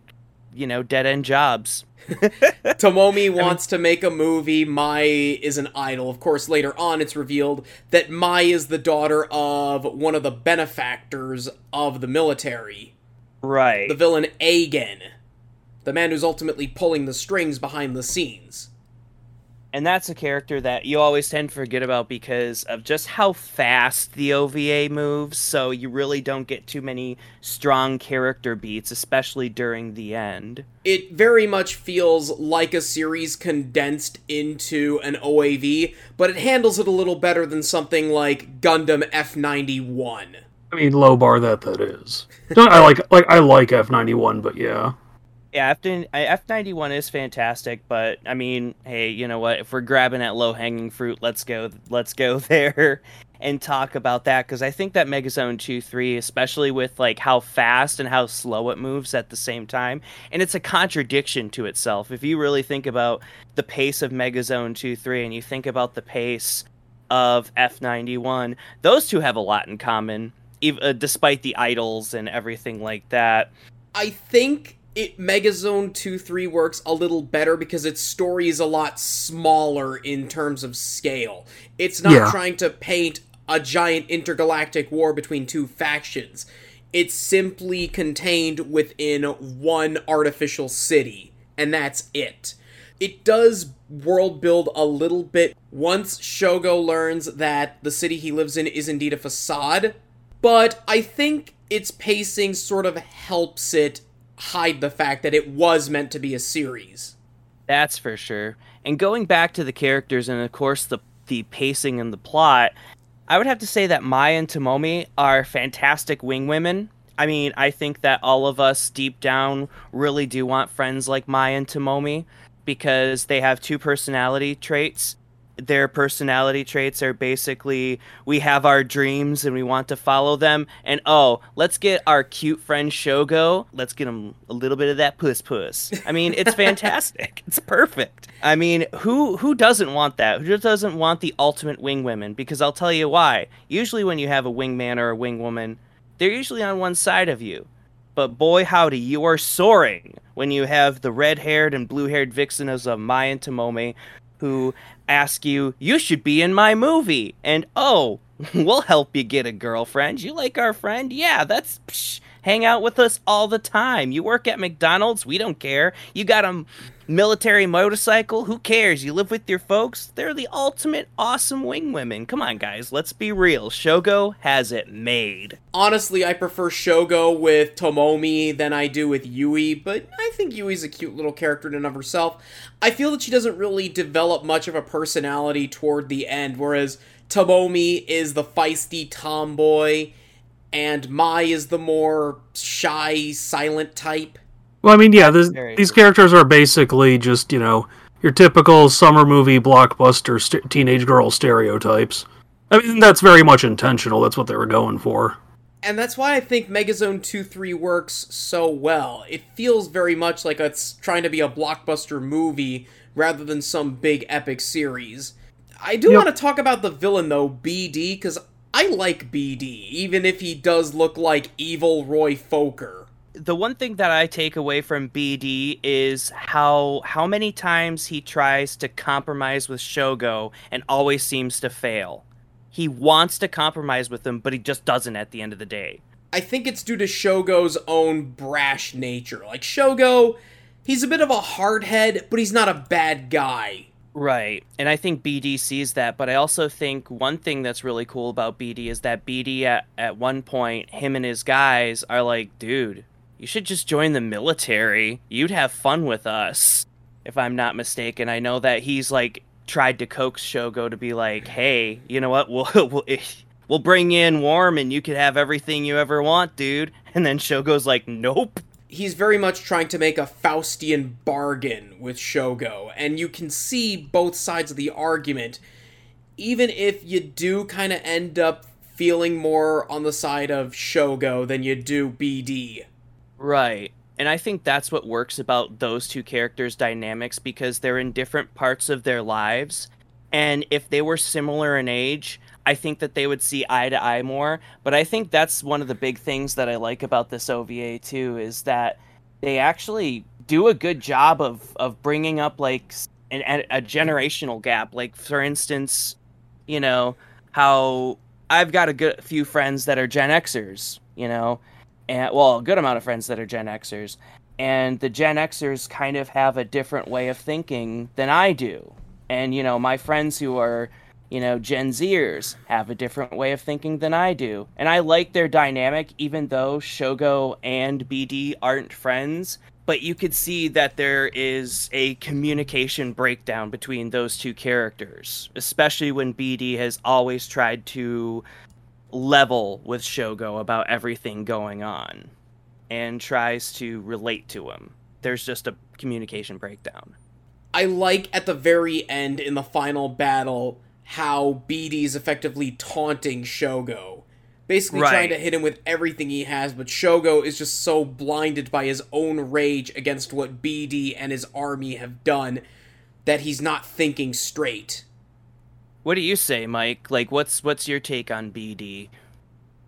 you know, dead end jobs. Tomomi wants to make a movie. Mai is an idol. Of course, later on, it's revealed that Mai is the daughter of one of the benefactors of the military, Right. the villain Agen, the man who's ultimately pulling the strings behind the scenes. And that's a character that you always tend to forget about because of just how fast the OVA moves. So you really don't get too many strong character beats, especially during the end. It very much feels like a series condensed into an OAV, but it handles it a little better than something like Gundam F91. I mean, low bar that that is. I like like I like F ninety one, but yeah. Yeah, F ninety one is fantastic, but I mean, hey, you know what? If we're grabbing at low hanging fruit, let's go. Let's go there and talk about that because I think that Megazone two three, especially with like how fast and how slow it moves at the same time, and it's a contradiction to itself. If you really think about the pace of Megazone two three, and you think about the pace of F ninety one, those two have a lot in common, ev- uh, despite the idols and everything like that. I think it Megazone 2-3 works a little better because its story is a lot smaller in terms of scale. It's not Yeah. trying to paint a giant intergalactic war between two factions. It's simply contained within one artificial city, and that's it. It does world build a little bit once Shogo learns that the city he lives in is indeed a facade, but I think its pacing sort of helps it hide the fact that it was meant to be a series. That's for sure. And going back to the characters and of course the the pacing and the plot, I would have to say that Mai and Tomomi are fantastic wing women. I mean, I think that all of us deep down really do want friends like Mai and Tomomi because they have two personality traits. Their personality traits are basically we have our dreams and we want to follow them. And oh, let's get our cute friend Shogo. Let's get him a little bit of that puss puss. I mean, it's fantastic. it's perfect. I mean, who who doesn't want that? Who just doesn't want the ultimate wing women? Because I'll tell you why. Usually, when you have a wingman or a wing woman, they're usually on one side of you. But boy, howdy, you are soaring when you have the red haired and blue haired vixen of Mai and Tomomi who ask you, You should be in my movie. And oh, we'll help you get a girlfriend. You like our friend? Yeah, that's. Psh, hang out with us all the time. You work at McDonald's? We don't care. You got a military motorcycle? Who cares? You live with your folks? They're the ultimate awesome wing women. Come on, guys, let's be real. Shogo has it made. Honestly, I prefer Shogo with Tomomi than I do with Yui, but I think Yui's a cute little character in and of herself. I feel that she doesn't really develop much of a personality toward the end, whereas Tomomi is the feisty tomboy, and Mai is the more shy, silent type. Well, I mean, yeah, this, these characters are basically just you know your typical summer movie blockbuster st- teenage girl stereotypes. I mean, that's very much intentional. That's what they were going for. And that's why I think Megazone 2 3 works so well. It feels very much like it's trying to be a blockbuster movie rather than some big epic series. I do Yep. want to talk about the villain, though, BD, because I like BD, even if he does look like evil Roy Focker. the one thing that I take away from BD is how how many times he tries to compromise with Shogo and always seems to fail. He wants to compromise with him, but he just doesn't at the end of the day. I think it's due to Shogo's own brash nature. Like, Shogo, he's a bit of a hardhead, but he's not a bad guy. Right. And I think BD sees that, but I also think one thing that's really cool about BD is that BD at, at one point, him and his guys are like, dude, you should just join the military. You'd have fun with us, if I'm not mistaken. I know that he's like tried to coax Shogo to be like, hey, you know what? We'll, we'll, we'll bring you in warm and you could have everything you ever want, dude. And then Shogo's like, nope he's very much trying to make a Faustian bargain with Shogo, and you can see both sides of the argument. Even if you do kind of end up feeling more on the side of Shogo than you do BD. Right. And I think that's what works about those two characters' dynamics because they're in different parts of their lives. And if they were similar in age, I think that they would see eye to eye more. But I think that's one of the big things that I like about this OVA too is that they actually do a good job of of bringing up like an, a generational gap. Like for instance, you know how I've got a good few friends that are Gen Xers, you know, and well, a good amount of friends that are Gen Xers, and the Gen Xers kind of have a different way of thinking than I do. And you know, my friends who are you know, Gen Zers have a different way of thinking than I do. And I like their dynamic, even though Shogo and BD aren't friends. But you could see that there is a communication breakdown between those two characters, especially when BD has always tried to level with Shogo about everything going on and tries to relate to him. There's just a communication breakdown. I like at the very end in the final battle how BD's effectively taunting Shogo. Basically right. trying to hit him with everything he has, but Shogo is just so blinded by his own rage against what BD and his army have done that he's not thinking straight. What do you say, Mike? Like what's what's your take on BD?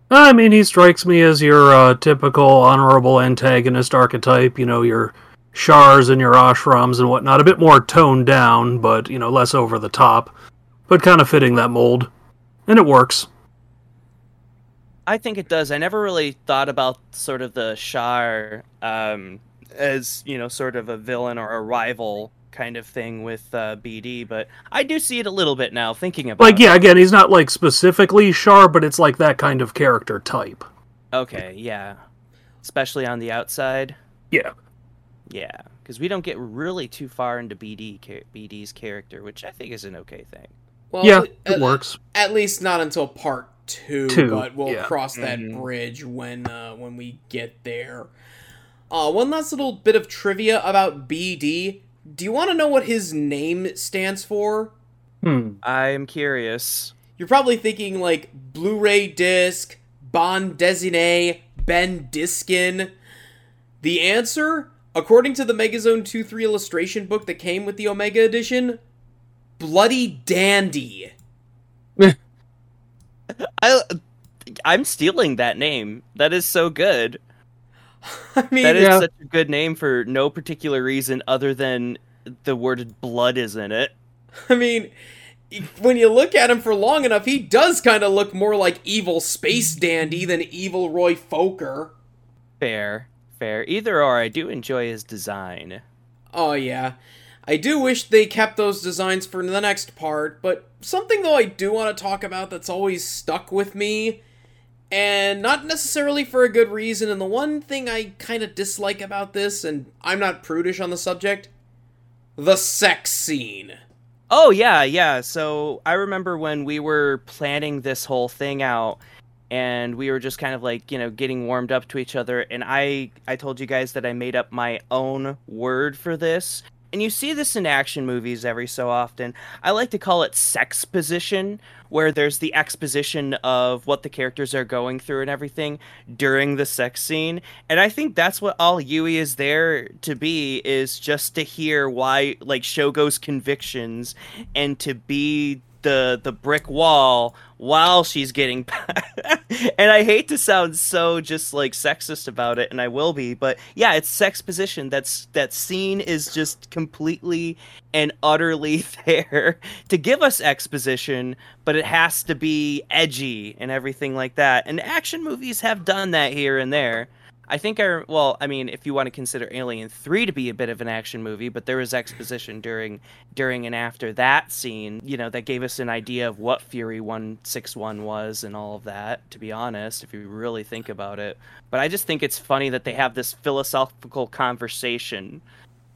I mean, he strikes me as your uh, typical honorable antagonist archetype, you know, your Chars and your ashrams and whatnot. A bit more toned down, but, you know, less over the top but kind of fitting that mold. And it works. I think it does. I never really thought about sort of the Char um, as, you know, sort of a villain or a rival kind of thing with uh, BD, but I do see it a little bit now thinking about Like, yeah, again, he's not like specifically Char, but it's like that kind of character type. Okay, yeah. Especially on the outside. Yeah. Yeah, because we don't get really too far into BD BD's character, which I think is an okay thing. Well, yeah, it at, works. At least not until part two, two but we'll yeah. cross that mm-hmm. bridge when uh, when we get there. Uh, one last little bit of trivia about BD. Do you want to know what his name stands for? Hmm. I'm curious. You're probably thinking like Blu-ray disc, Bond Desiné, Ben Diskin. The answer, according to the Megazone 2-3 illustration book that came with the Omega edition, Bloody Dandy. I I'm stealing that name. That is so good. I mean, that is yeah. such a good name for no particular reason other than the word blood is in it. I mean, when you look at him for long enough, he does kind of look more like evil space dandy than evil Roy Focker. Fair, fair. Either or, I do enjoy his design. Oh yeah, I do wish they kept those designs for the next part, but something though I do want to talk about that's always stuck with me, and not necessarily for a good reason, and the one thing I kind of dislike about this, and I'm not prudish on the subject, the sex scene. Oh, yeah, yeah. So I remember when we were planning this whole thing out, and we were just kind of like you know getting warmed up to each other and i i told you guys that i made up my own word for this and you see this in action movies every so often. I like to call it sex position, where there's the exposition of what the characters are going through and everything during the sex scene. And I think that's what all Yui is there to be is just to hear why like Shogo's convictions and to be the the brick wall while she's getting and I hate to sound so just like sexist about it and I will be but yeah it's sex position. That's that scene is just completely and utterly there to give us exposition but it has to be edgy and everything like that. And action movies have done that here and there I think I well, I mean, if you want to consider Alien Three to be a bit of an action movie, but there was exposition during during and after that scene, you know, that gave us an idea of what Fury One Six One was and all of that. To be honest, if you really think about it, but I just think it's funny that they have this philosophical conversation,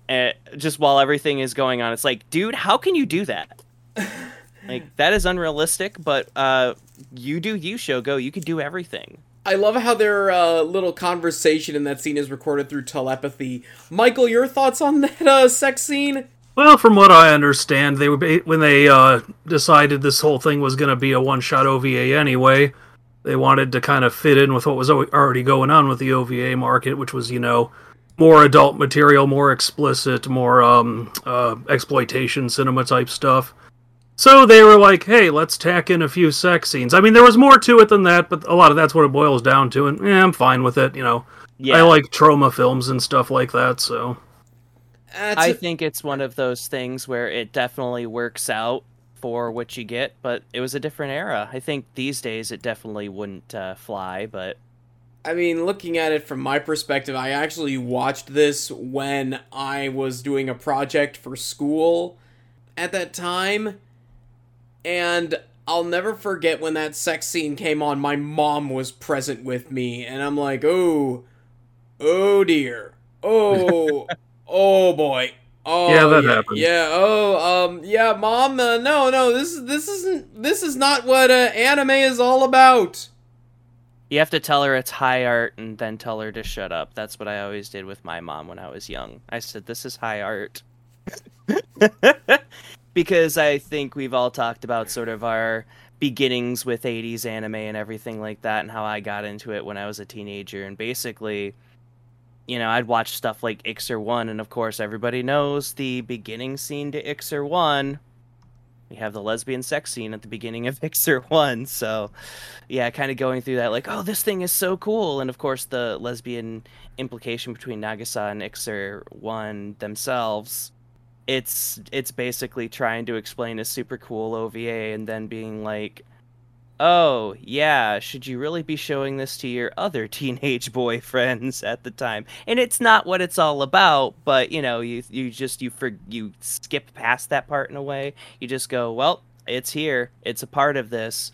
uh, just while everything is going on. It's like, dude, how can you do that? like that is unrealistic. But uh, you do you, Shogo. You could do everything. I love how their uh, little conversation in that scene is recorded through telepathy. Michael, your thoughts on that uh, sex scene? Well, from what I understand, they ba- when they uh, decided this whole thing was going to be a one-shot OVA anyway. They wanted to kind of fit in with what was already going on with the OVA market, which was, you know, more adult material, more explicit, more um, uh, exploitation cinema type stuff. So they were like, "Hey, let's tack in a few sex scenes." I mean, there was more to it than that, but a lot of that's what it boils down to, and yeah, I'm fine with it. You know, Yeah, I like Troma films and stuff like that, so That's I a- think it's one of those things where it definitely works out for what you get, but it was a different era. I think these days it definitely wouldn't uh, fly, but I mean, looking at it from my perspective, I actually watched this when I was doing a project for school at that time. And I'll never forget when that sex scene came on. My mom was present with me, and I'm like, oh, oh dear. Oh, oh boy. Oh, Yeah, that yeah, happens. Yeah. Oh, um, yeah, mom. Uh, no, no. This is this isn't this is not what uh, anime is all about. you have to tell her it's high art and then tell her to shut up. That's what I always did with my mom when I was young. I said, This is high art. because I think we've all talked about sort of our beginnings with 80s anime and everything like that and how I got into it when I was a teenager. And basically you know, I'd watch stuff like Iczer 1 and of course everybody knows the beginning scene to Iczer 1. We have the lesbian sex scene at the beginning of Iczer 1, so yeah, kind of going through that like, oh, this thing is so cool. And of course the lesbian implication between Nagisa and Iczer 1 themselves it's it's basically trying to explain a super cool OVA and then being like, "Oh, yeah, should you really be showing this to your other teenage boyfriends at the time?" And it's not what it's all about, but you know, you you just you for you skip past that part in a way. You just go, "Well, it's here. It's a part of this."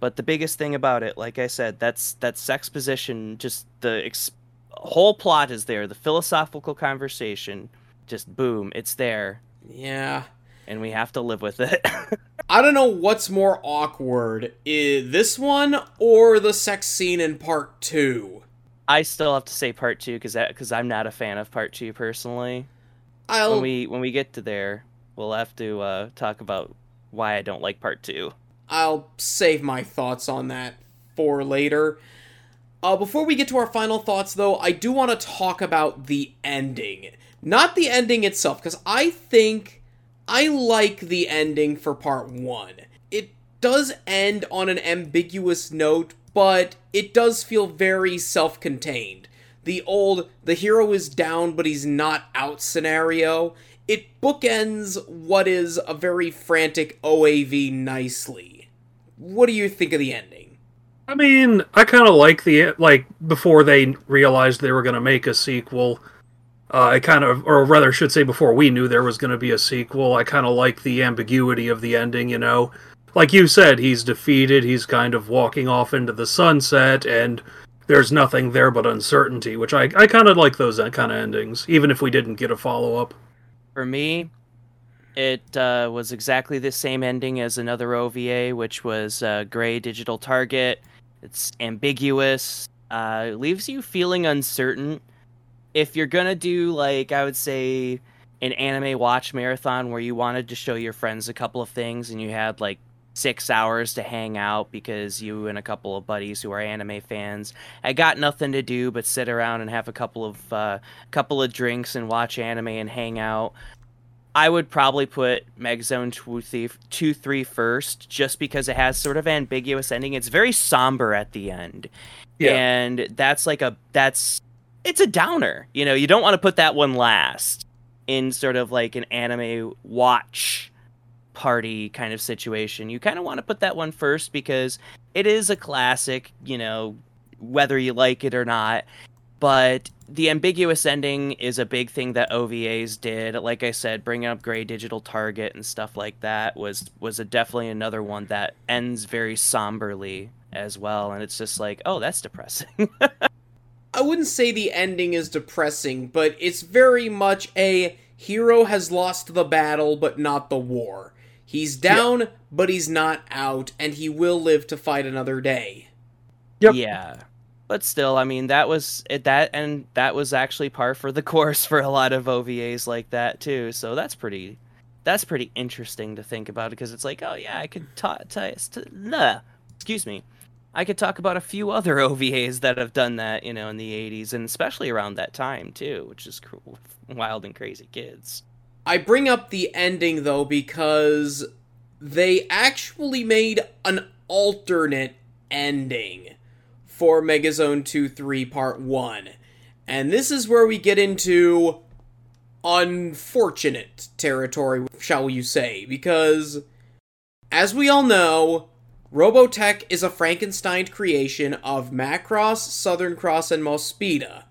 But the biggest thing about it, like I said, that's that sex position, just the ex- whole plot is there, the philosophical conversation just boom, it's there, Yeah. and we have to live with it. I don't know what's more awkward, this one or the sex scene in part two. I still have to say part two because because I'm not a fan of part two personally. I'll When we when we get to there, we'll have to uh, talk about why I don't like part two. I'll save my thoughts on that for later. Uh, before we get to our final thoughts, though, I do want to talk about the ending. Not the ending itself, because I think I like the ending for part one. It does end on an ambiguous note, but it does feel very self contained. The old, the hero is down, but he's not out scenario. It bookends what is a very frantic OAV nicely. What do you think of the ending? I mean, I kind of like the like before they realized they were going to make a sequel. Uh, I kind of, or rather, should say, before we knew there was going to be a sequel. I kind of like the ambiguity of the ending. You know, like you said, he's defeated. He's kind of walking off into the sunset, and there's nothing there but uncertainty. Which I, I kind of like those kind of endings, even if we didn't get a follow up. For me, it uh, was exactly the same ending as another OVA, which was uh, Gray Digital Target. It's ambiguous, uh, leaves you feeling uncertain. If you're gonna do like I would say an anime watch marathon where you wanted to show your friends a couple of things and you had like six hours to hang out because you and a couple of buddies who are anime fans I got nothing to do but sit around and have a couple of uh, couple of drinks and watch anime and hang out. I would probably put Megazone 2 3, 2 3 first just because it has sort of ambiguous ending. It's very somber at the end. Yeah. And that's like a that's it's a downer. You know, you don't want to put that one last in sort of like an anime watch party kind of situation. You kind of want to put that one first because it is a classic, you know, whether you like it or not. but the ambiguous ending is a big thing that OVAs did. Like I said, bringing up Gray Digital Target and stuff like that was was a definitely another one that ends very somberly as well, and it's just like, oh, that's depressing. I wouldn't say the ending is depressing, but it's very much a hero has lost the battle but not the war. He's down, yeah. but he's not out, and he will live to fight another day. Yep. Yeah. But still, I mean, that was it. That and that was actually par for the course for a lot of OVAs like that too. So that's pretty, that's pretty interesting to think about because it's like, oh yeah, I could talk. T- nah, excuse me, I could talk about a few other OVAs that have done that, you know, in the '80s and especially around that time too, which is cool, wild and crazy kids. I bring up the ending though because they actually made an alternate ending for Megazone 2 3 Part 1. And this is where we get into unfortunate territory, shall you say, because as we all know, Robotech is a Frankenstein creation of Macross, Southern Cross, and Mospeada.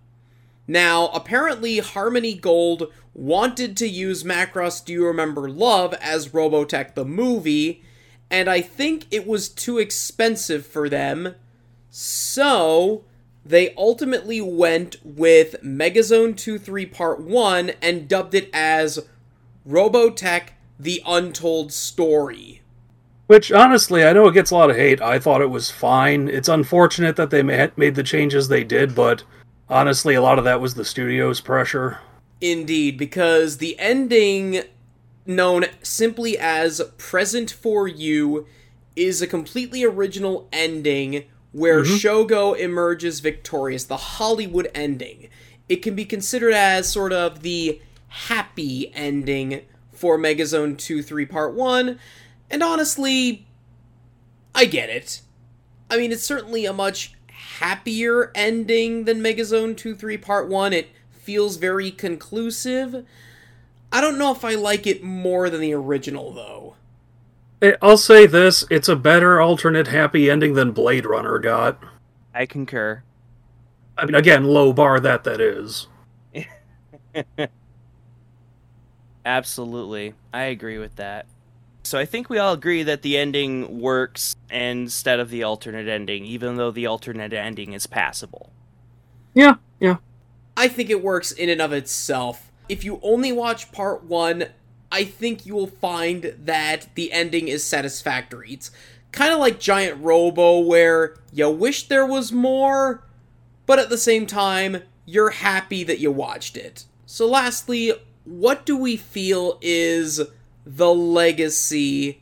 Now, apparently, Harmony Gold wanted to use Macross Do You Remember Love as Robotech the movie, and I think it was too expensive for them, so they ultimately went with Megazone 2 3 Part 1 and dubbed it as Robotech The Untold Story. Which, honestly, I know it gets a lot of hate. I thought it was fine. It's unfortunate that they made the changes they did, but honestly, a lot of that was the studio's pressure. Indeed, because the ending, known simply as Present for You, is a completely original ending where mm-hmm. Shogo emerges victorious, the Hollywood ending. It can be considered as sort of the happy ending for Megazone 2 3 Part 1, and honestly, I get it. I mean, it's certainly a much happier ending than Megazone 2 3 Part 1. It feels very conclusive. I don't know if I like it more than the original, though. Eh, I'll say this it's a better alternate happy ending than Blade Runner got. I concur. I mean, again, low bar that that is. Absolutely. I agree with that. So I think we all agree that the ending works instead of the alternate ending, even though the alternate ending is passable. Yeah, yeah. I think it works in and of itself. If you only watch part one, I think you will find that the ending is satisfactory. It's kind of like Giant Robo, where you wish there was more, but at the same time, you're happy that you watched it. So, lastly, what do we feel is the legacy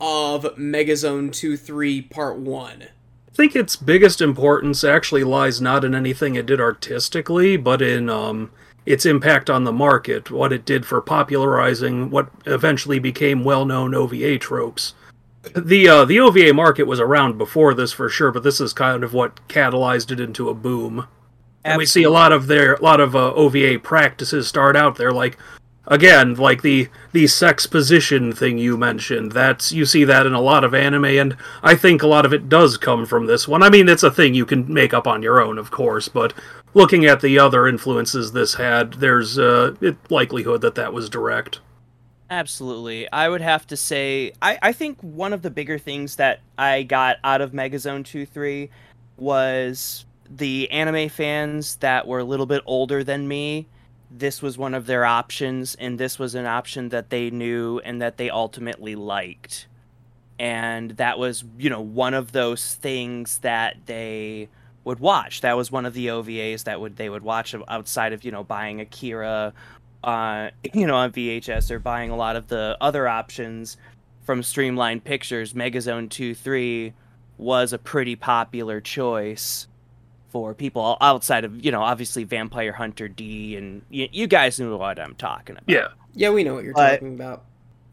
of Megazone 2 3 Part 1? I think its biggest importance actually lies not in anything it did artistically, but in um, its impact on the market, what it did for popularizing what eventually became well-known OVA tropes. The uh, the OVA market was around before this for sure, but this is kind of what catalyzed it into a boom. Absolutely. And we see a lot of their a lot of uh, OVA practices start out there, like again, like the the sex position thing you mentioned. That's you see that in a lot of anime, and I think a lot of it does come from this one. I mean, it's a thing you can make up on your own, of course, but looking at the other influences this had, there's a uh, likelihood that that was direct. Absolutely. I would have to say, I, I think one of the bigger things that I got out of Megazone 2 3 was the anime fans that were a little bit older than me this was one of their options and this was an option that they knew and that they ultimately liked. And that was you know one of those things that they would watch. That was one of the ovas that would they would watch outside of you know buying akira uh you know on vhs or buying a lot of the other options from streamline pictures. Megazone 2 3 was a pretty popular choice for people outside of you know obviously Vampire Hunter D and you, you guys know what I'm talking about. Yeah, yeah, we know what you're but, talking about.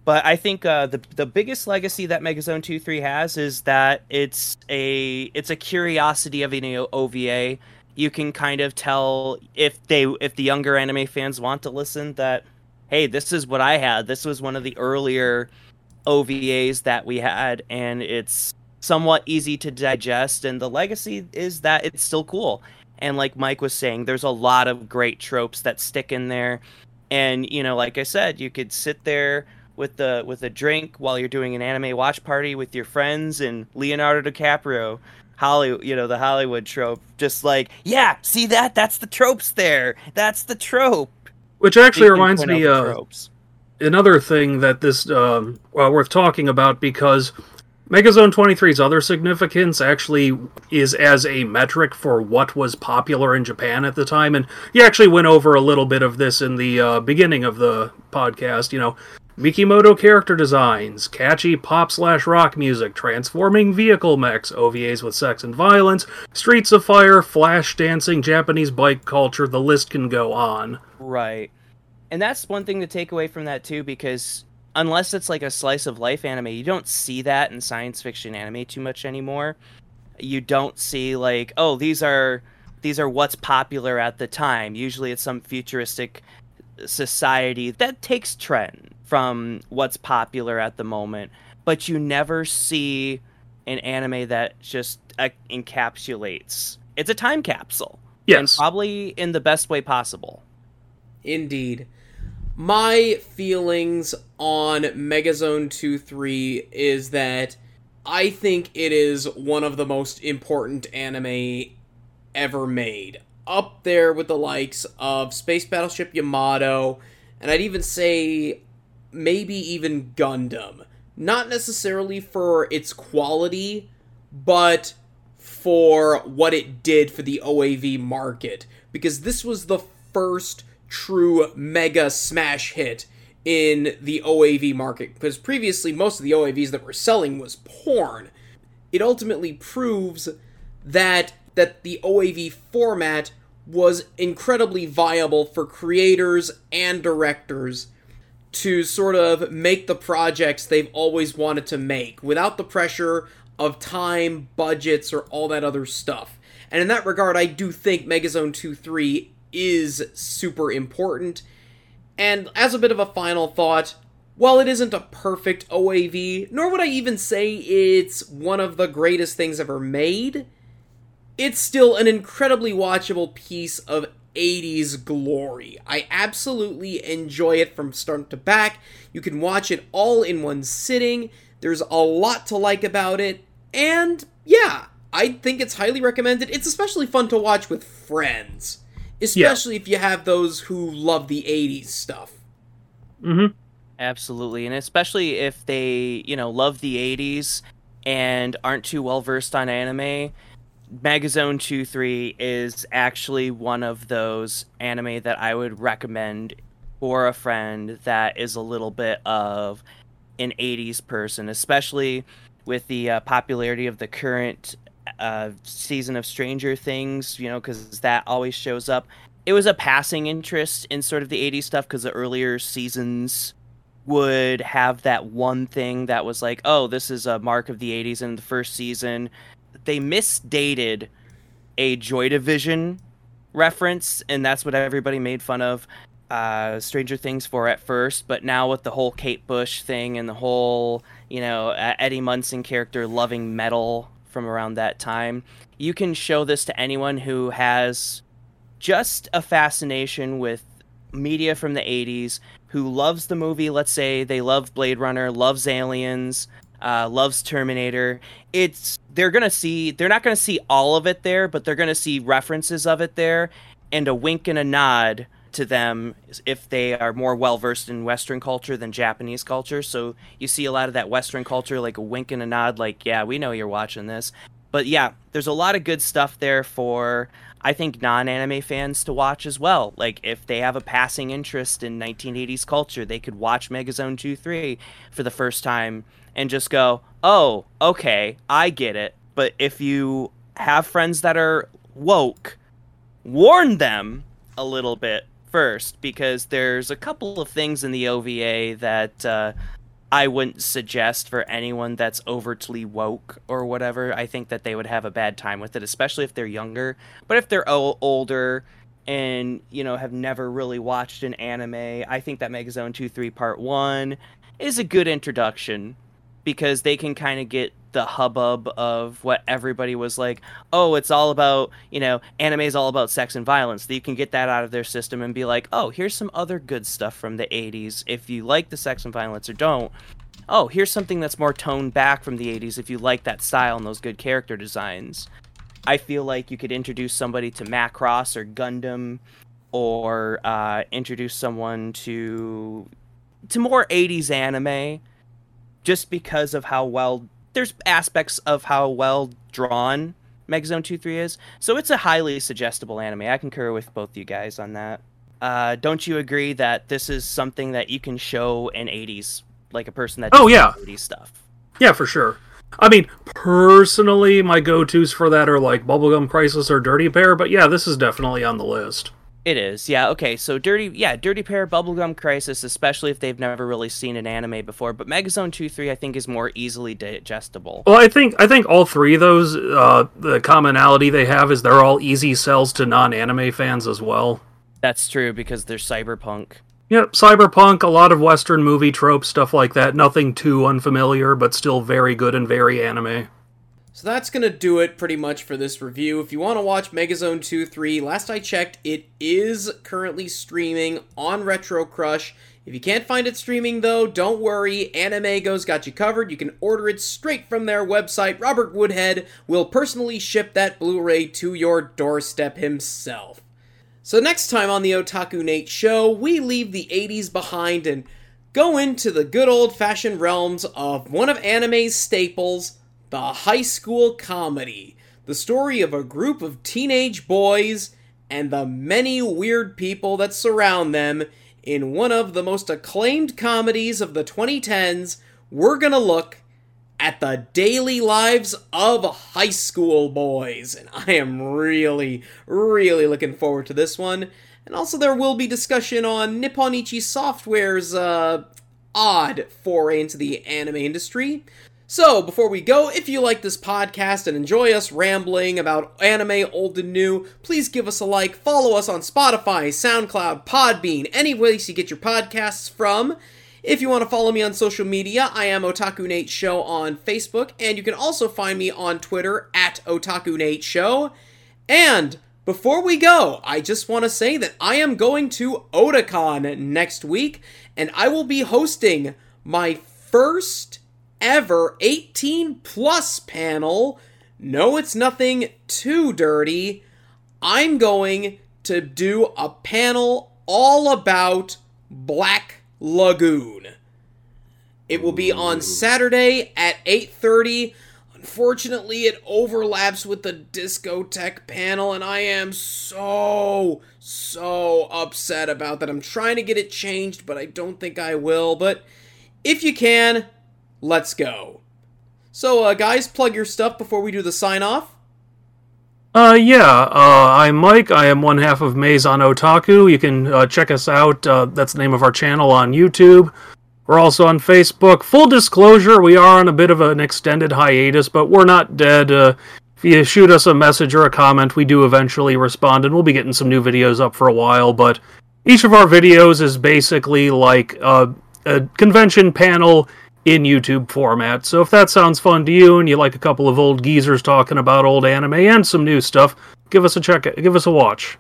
But I think uh, the the biggest legacy that Megazone Two Three has is that it's a it's a curiosity of an OVA. You can kind of tell if they if the younger anime fans want to listen that hey this is what I had. This was one of the earlier OVAs that we had, and it's somewhat easy to digest, and the legacy is that it's still cool. And like Mike was saying, there's a lot of great tropes that stick in there. And you know, like I said, you could sit there with the with a drink while you're doing an anime watch party with your friends and Leonardo DiCaprio Holly, you know, the Hollywood trope. Just like, yeah, see that? That's the tropes there. That's the trope. Which actually reminds me, uh, another thing that this um, well, worth talking about because Megazone 23's other significance actually is as a metric for what was popular in Japan at the time, and you actually went over a little bit of this in the uh, beginning of the podcast. You know, Mikimoto character designs, catchy pop slash rock music, transforming vehicle mechs, OVAs with sex and violence, Streets of Fire, flash dancing, Japanese bike culture, the list can go on. Right. And that's one thing to take away from that too, because unless it's like a slice of life anime, you don't see that in science fiction anime too much anymore. You don't see like, oh, these are these are what's popular at the time. Usually it's some futuristic society that takes trend from what's popular at the moment, but you never see an anime that just uh, encapsulates. It's a time capsule. Yes. And probably in the best way possible. Indeed. My feelings on Megazone 2 3 is that I think it is one of the most important anime ever made. Up there with the likes of Space Battleship Yamato, and I'd even say maybe even Gundam. Not necessarily for its quality, but for what it did for the OAV market. Because this was the first true mega smash hit in the OAV market. Because previously, most of the OAVs that were selling was porn. It ultimately proves that that the OAV format was incredibly viable for creators and directors to sort of make the projects they've always wanted to make without the pressure of time, budgets, or all that other stuff. And in that regard, I do think Megazone 2 3 is super important. And as a bit of a final thought, while it isn't a perfect OAV, nor would I even say it's one of the greatest things ever made, it's still an incredibly watchable piece of 80s glory. I absolutely enjoy it from start to back. You can watch it all in one sitting. There's a lot to like about it. And yeah, I think it's highly recommended. It's especially fun to watch with friends, especially yeah. if you have those who love the 80s stuff. Mhm. Absolutely. And especially if they, you know, love the 80s and aren't too well versed on anime Megazone 2 3 is actually one of those anime that I would recommend for a friend that is a little bit of an 80s person, especially with the uh, popularity of the current uh, season of Stranger Things, you know, because that always shows up. It was a passing interest in sort of the 80s stuff because the earlier seasons would have that one thing that was like, oh, this is a mark of the 80s in the first season they misdated a Joy Division reference, and that's what everybody made fun of uh, Stranger Things for at first. But now with the whole Kate Bush thing and the whole, you know, Eddie Munson character loving metal from around that time, you can show this to anyone who has just a fascination with media from the 80s who loves the movie let's say they love blade runner loves aliens uh, loves Terminator. It's they're gonna see they're not gonna see all of it there, but they're gonna see references of it there, and a wink and a nod to them if they are more well versed in Western culture than Japanese culture. So you see a lot of that Western culture, like a wink and a nod, like yeah, we know you're watching this. But yeah, there's a lot of good stuff there for I think non-anime fans to watch as well. Like if they have a passing interest in 1980s culture, they could watch Megazone 2-3 for the first time and just go, oh, okay, I get it. But if you have friends that are woke, warn them a little bit first because there's a couple of things in the OVA that uh, I wouldn't suggest for anyone that's overtly woke or whatever. I think that they would have a bad time with it, especially if they're younger. But if they're o- older and you know have never really watched an anime, I think that Megazone 2 3 Part 1 is a good introduction because they can kind of get the hubbub of what everybody was like, oh, it's all about, you know, anime is all about sex and violence. That you can get that out of their system and be like, oh, here's some other good stuff from the 80s. If you like the sex and violence or don't, oh, here's something that's more toned back from the 80s if you like that style and those good character designs. I feel like you could introduce somebody to Macross or Gundam or uh, introduce someone to to more 80s anime just because of how well there's aspects of how well drawn Megazone 2-3 is. So it's a highly suggestible anime. I concur with both you guys on that. Uh, don't you agree that this is something that you can show an 80s like a person that Oh, yeah. 80s stuff? Yeah, for sure. I mean, personally, my go-tos for that are like Bubblegum Crisis or Dirty Pair, but yeah, this is definitely on the list. It is, yeah. Okay, so dirty, yeah, Dirty Pair, Bubblegum Crisis, especially if they've never really seen an anime before. But Megazone Two Three, I think, is more easily digestible. Well, I think I think all three of those, uh, the commonality they have is they're all easy sells to non-anime fans as well. That's true because they're cyberpunk. Yep, cyberpunk, a lot of Western movie tropes, stuff like that. Nothing too unfamiliar, but still very good and very anime. So that's going to do it pretty much for this review. If you want to watch Megazone 2 3, last I checked, it is currently streaming on Retro Crush. If you can't find it streaming though, don't worry, AnimEigo's got you covered. You can order it straight from their website. Robert Woodhead will personally ship that Blu ray to your doorstep himself. So, next time on the Otaku Nate show, we leave the 80s behind and go into the good old fashioned realms of one of anime's staples the high school comedy, the story of a group of teenage boys and the many weird people that surround them in one of the most acclaimed comedies of the 2010s. We're gonna look at the daily lives of high school boys, and I am really, really looking forward to this one. And also, there will be discussion on Nippon Ichi Software's uh, odd foray into the anime industry. So, before we go, if you like this podcast and enjoy us rambling about anime old and new, please give us a like, follow us on Spotify, SoundCloud, Podbean, any place you get your podcasts from. If you want to follow me on social media, I am Otaku Nate Show on Facebook, and you can also find me on Twitter at Otaku Nate Show. And before we go, I just want to say that I am going to Otakon next week, and I will be hosting my first ever 18 plus panel. No, it's nothing too dirty. I'm going to do a panel all about Black Lagoon. It will be on Saturday at 8:30. Unfortunately, it overlaps with the discotheque panel and I am so so upset about that. I'm trying to get it changed, but I don't think I will. But if you can, let's go. So, uh, guys, plug your stuff before we do the sign off. Uh, yeah, uh, I'm Mike. I am one half of Maison Otaku. You can uh, check us out. Uh, that's the name of our channel on YouTube. We're also on Facebook. Full disclosure, we are on a bit of an extended hiatus, but we're not dead. Uh, if you shoot us a message or a comment, we do eventually respond, and we'll be getting some new videos up for a while. But each of our videos is basically like uh, a convention panel in YouTube format. So if that sounds fun to you and you like a couple of old geezers talking about old anime and some new stuff, give us a check give us a watch.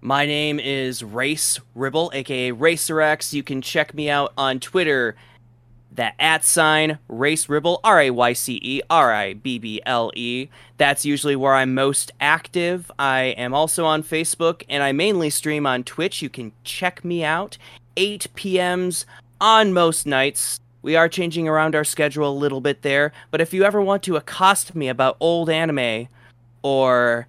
My name is Rayce Ribble, aka RacerX. You can check me out on Twitter. That at sign Rayce Ribble, R A Y C E R I B B L E. That's usually where I'm most active. I am also on Facebook and I mainly stream on Twitch. You can check me out 8 p.m.s on most nights. We are changing around our schedule a little bit there, but if you ever want to accost me about old anime or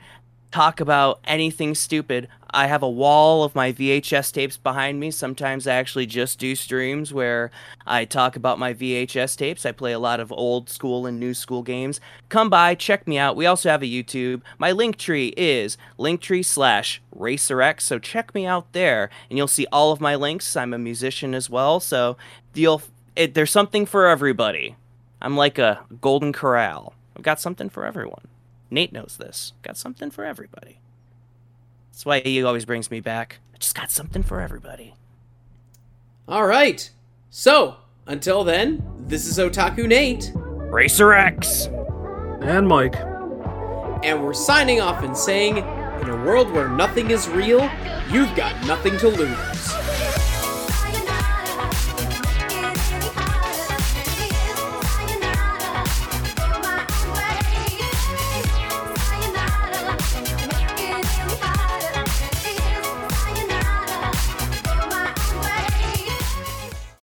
talk about anything stupid, I have a wall of my VHS tapes behind me. Sometimes I actually just do streams where I talk about my VHS tapes. I play a lot of old school and new school games. Come by, check me out. We also have a YouTube. My link tree is linktree slash RacerX, so check me out there and you'll see all of my links. I'm a musician as well, so you'll it, there's something for everybody. I'm like a golden corral. I've got something for everyone. Nate knows this. Got something for everybody. That's why he always brings me back. I just got something for everybody. All right. So, until then, this is Otaku Nate. Racer X. And Mike. And we're signing off and saying, in a world where nothing is real, you've got nothing to lose.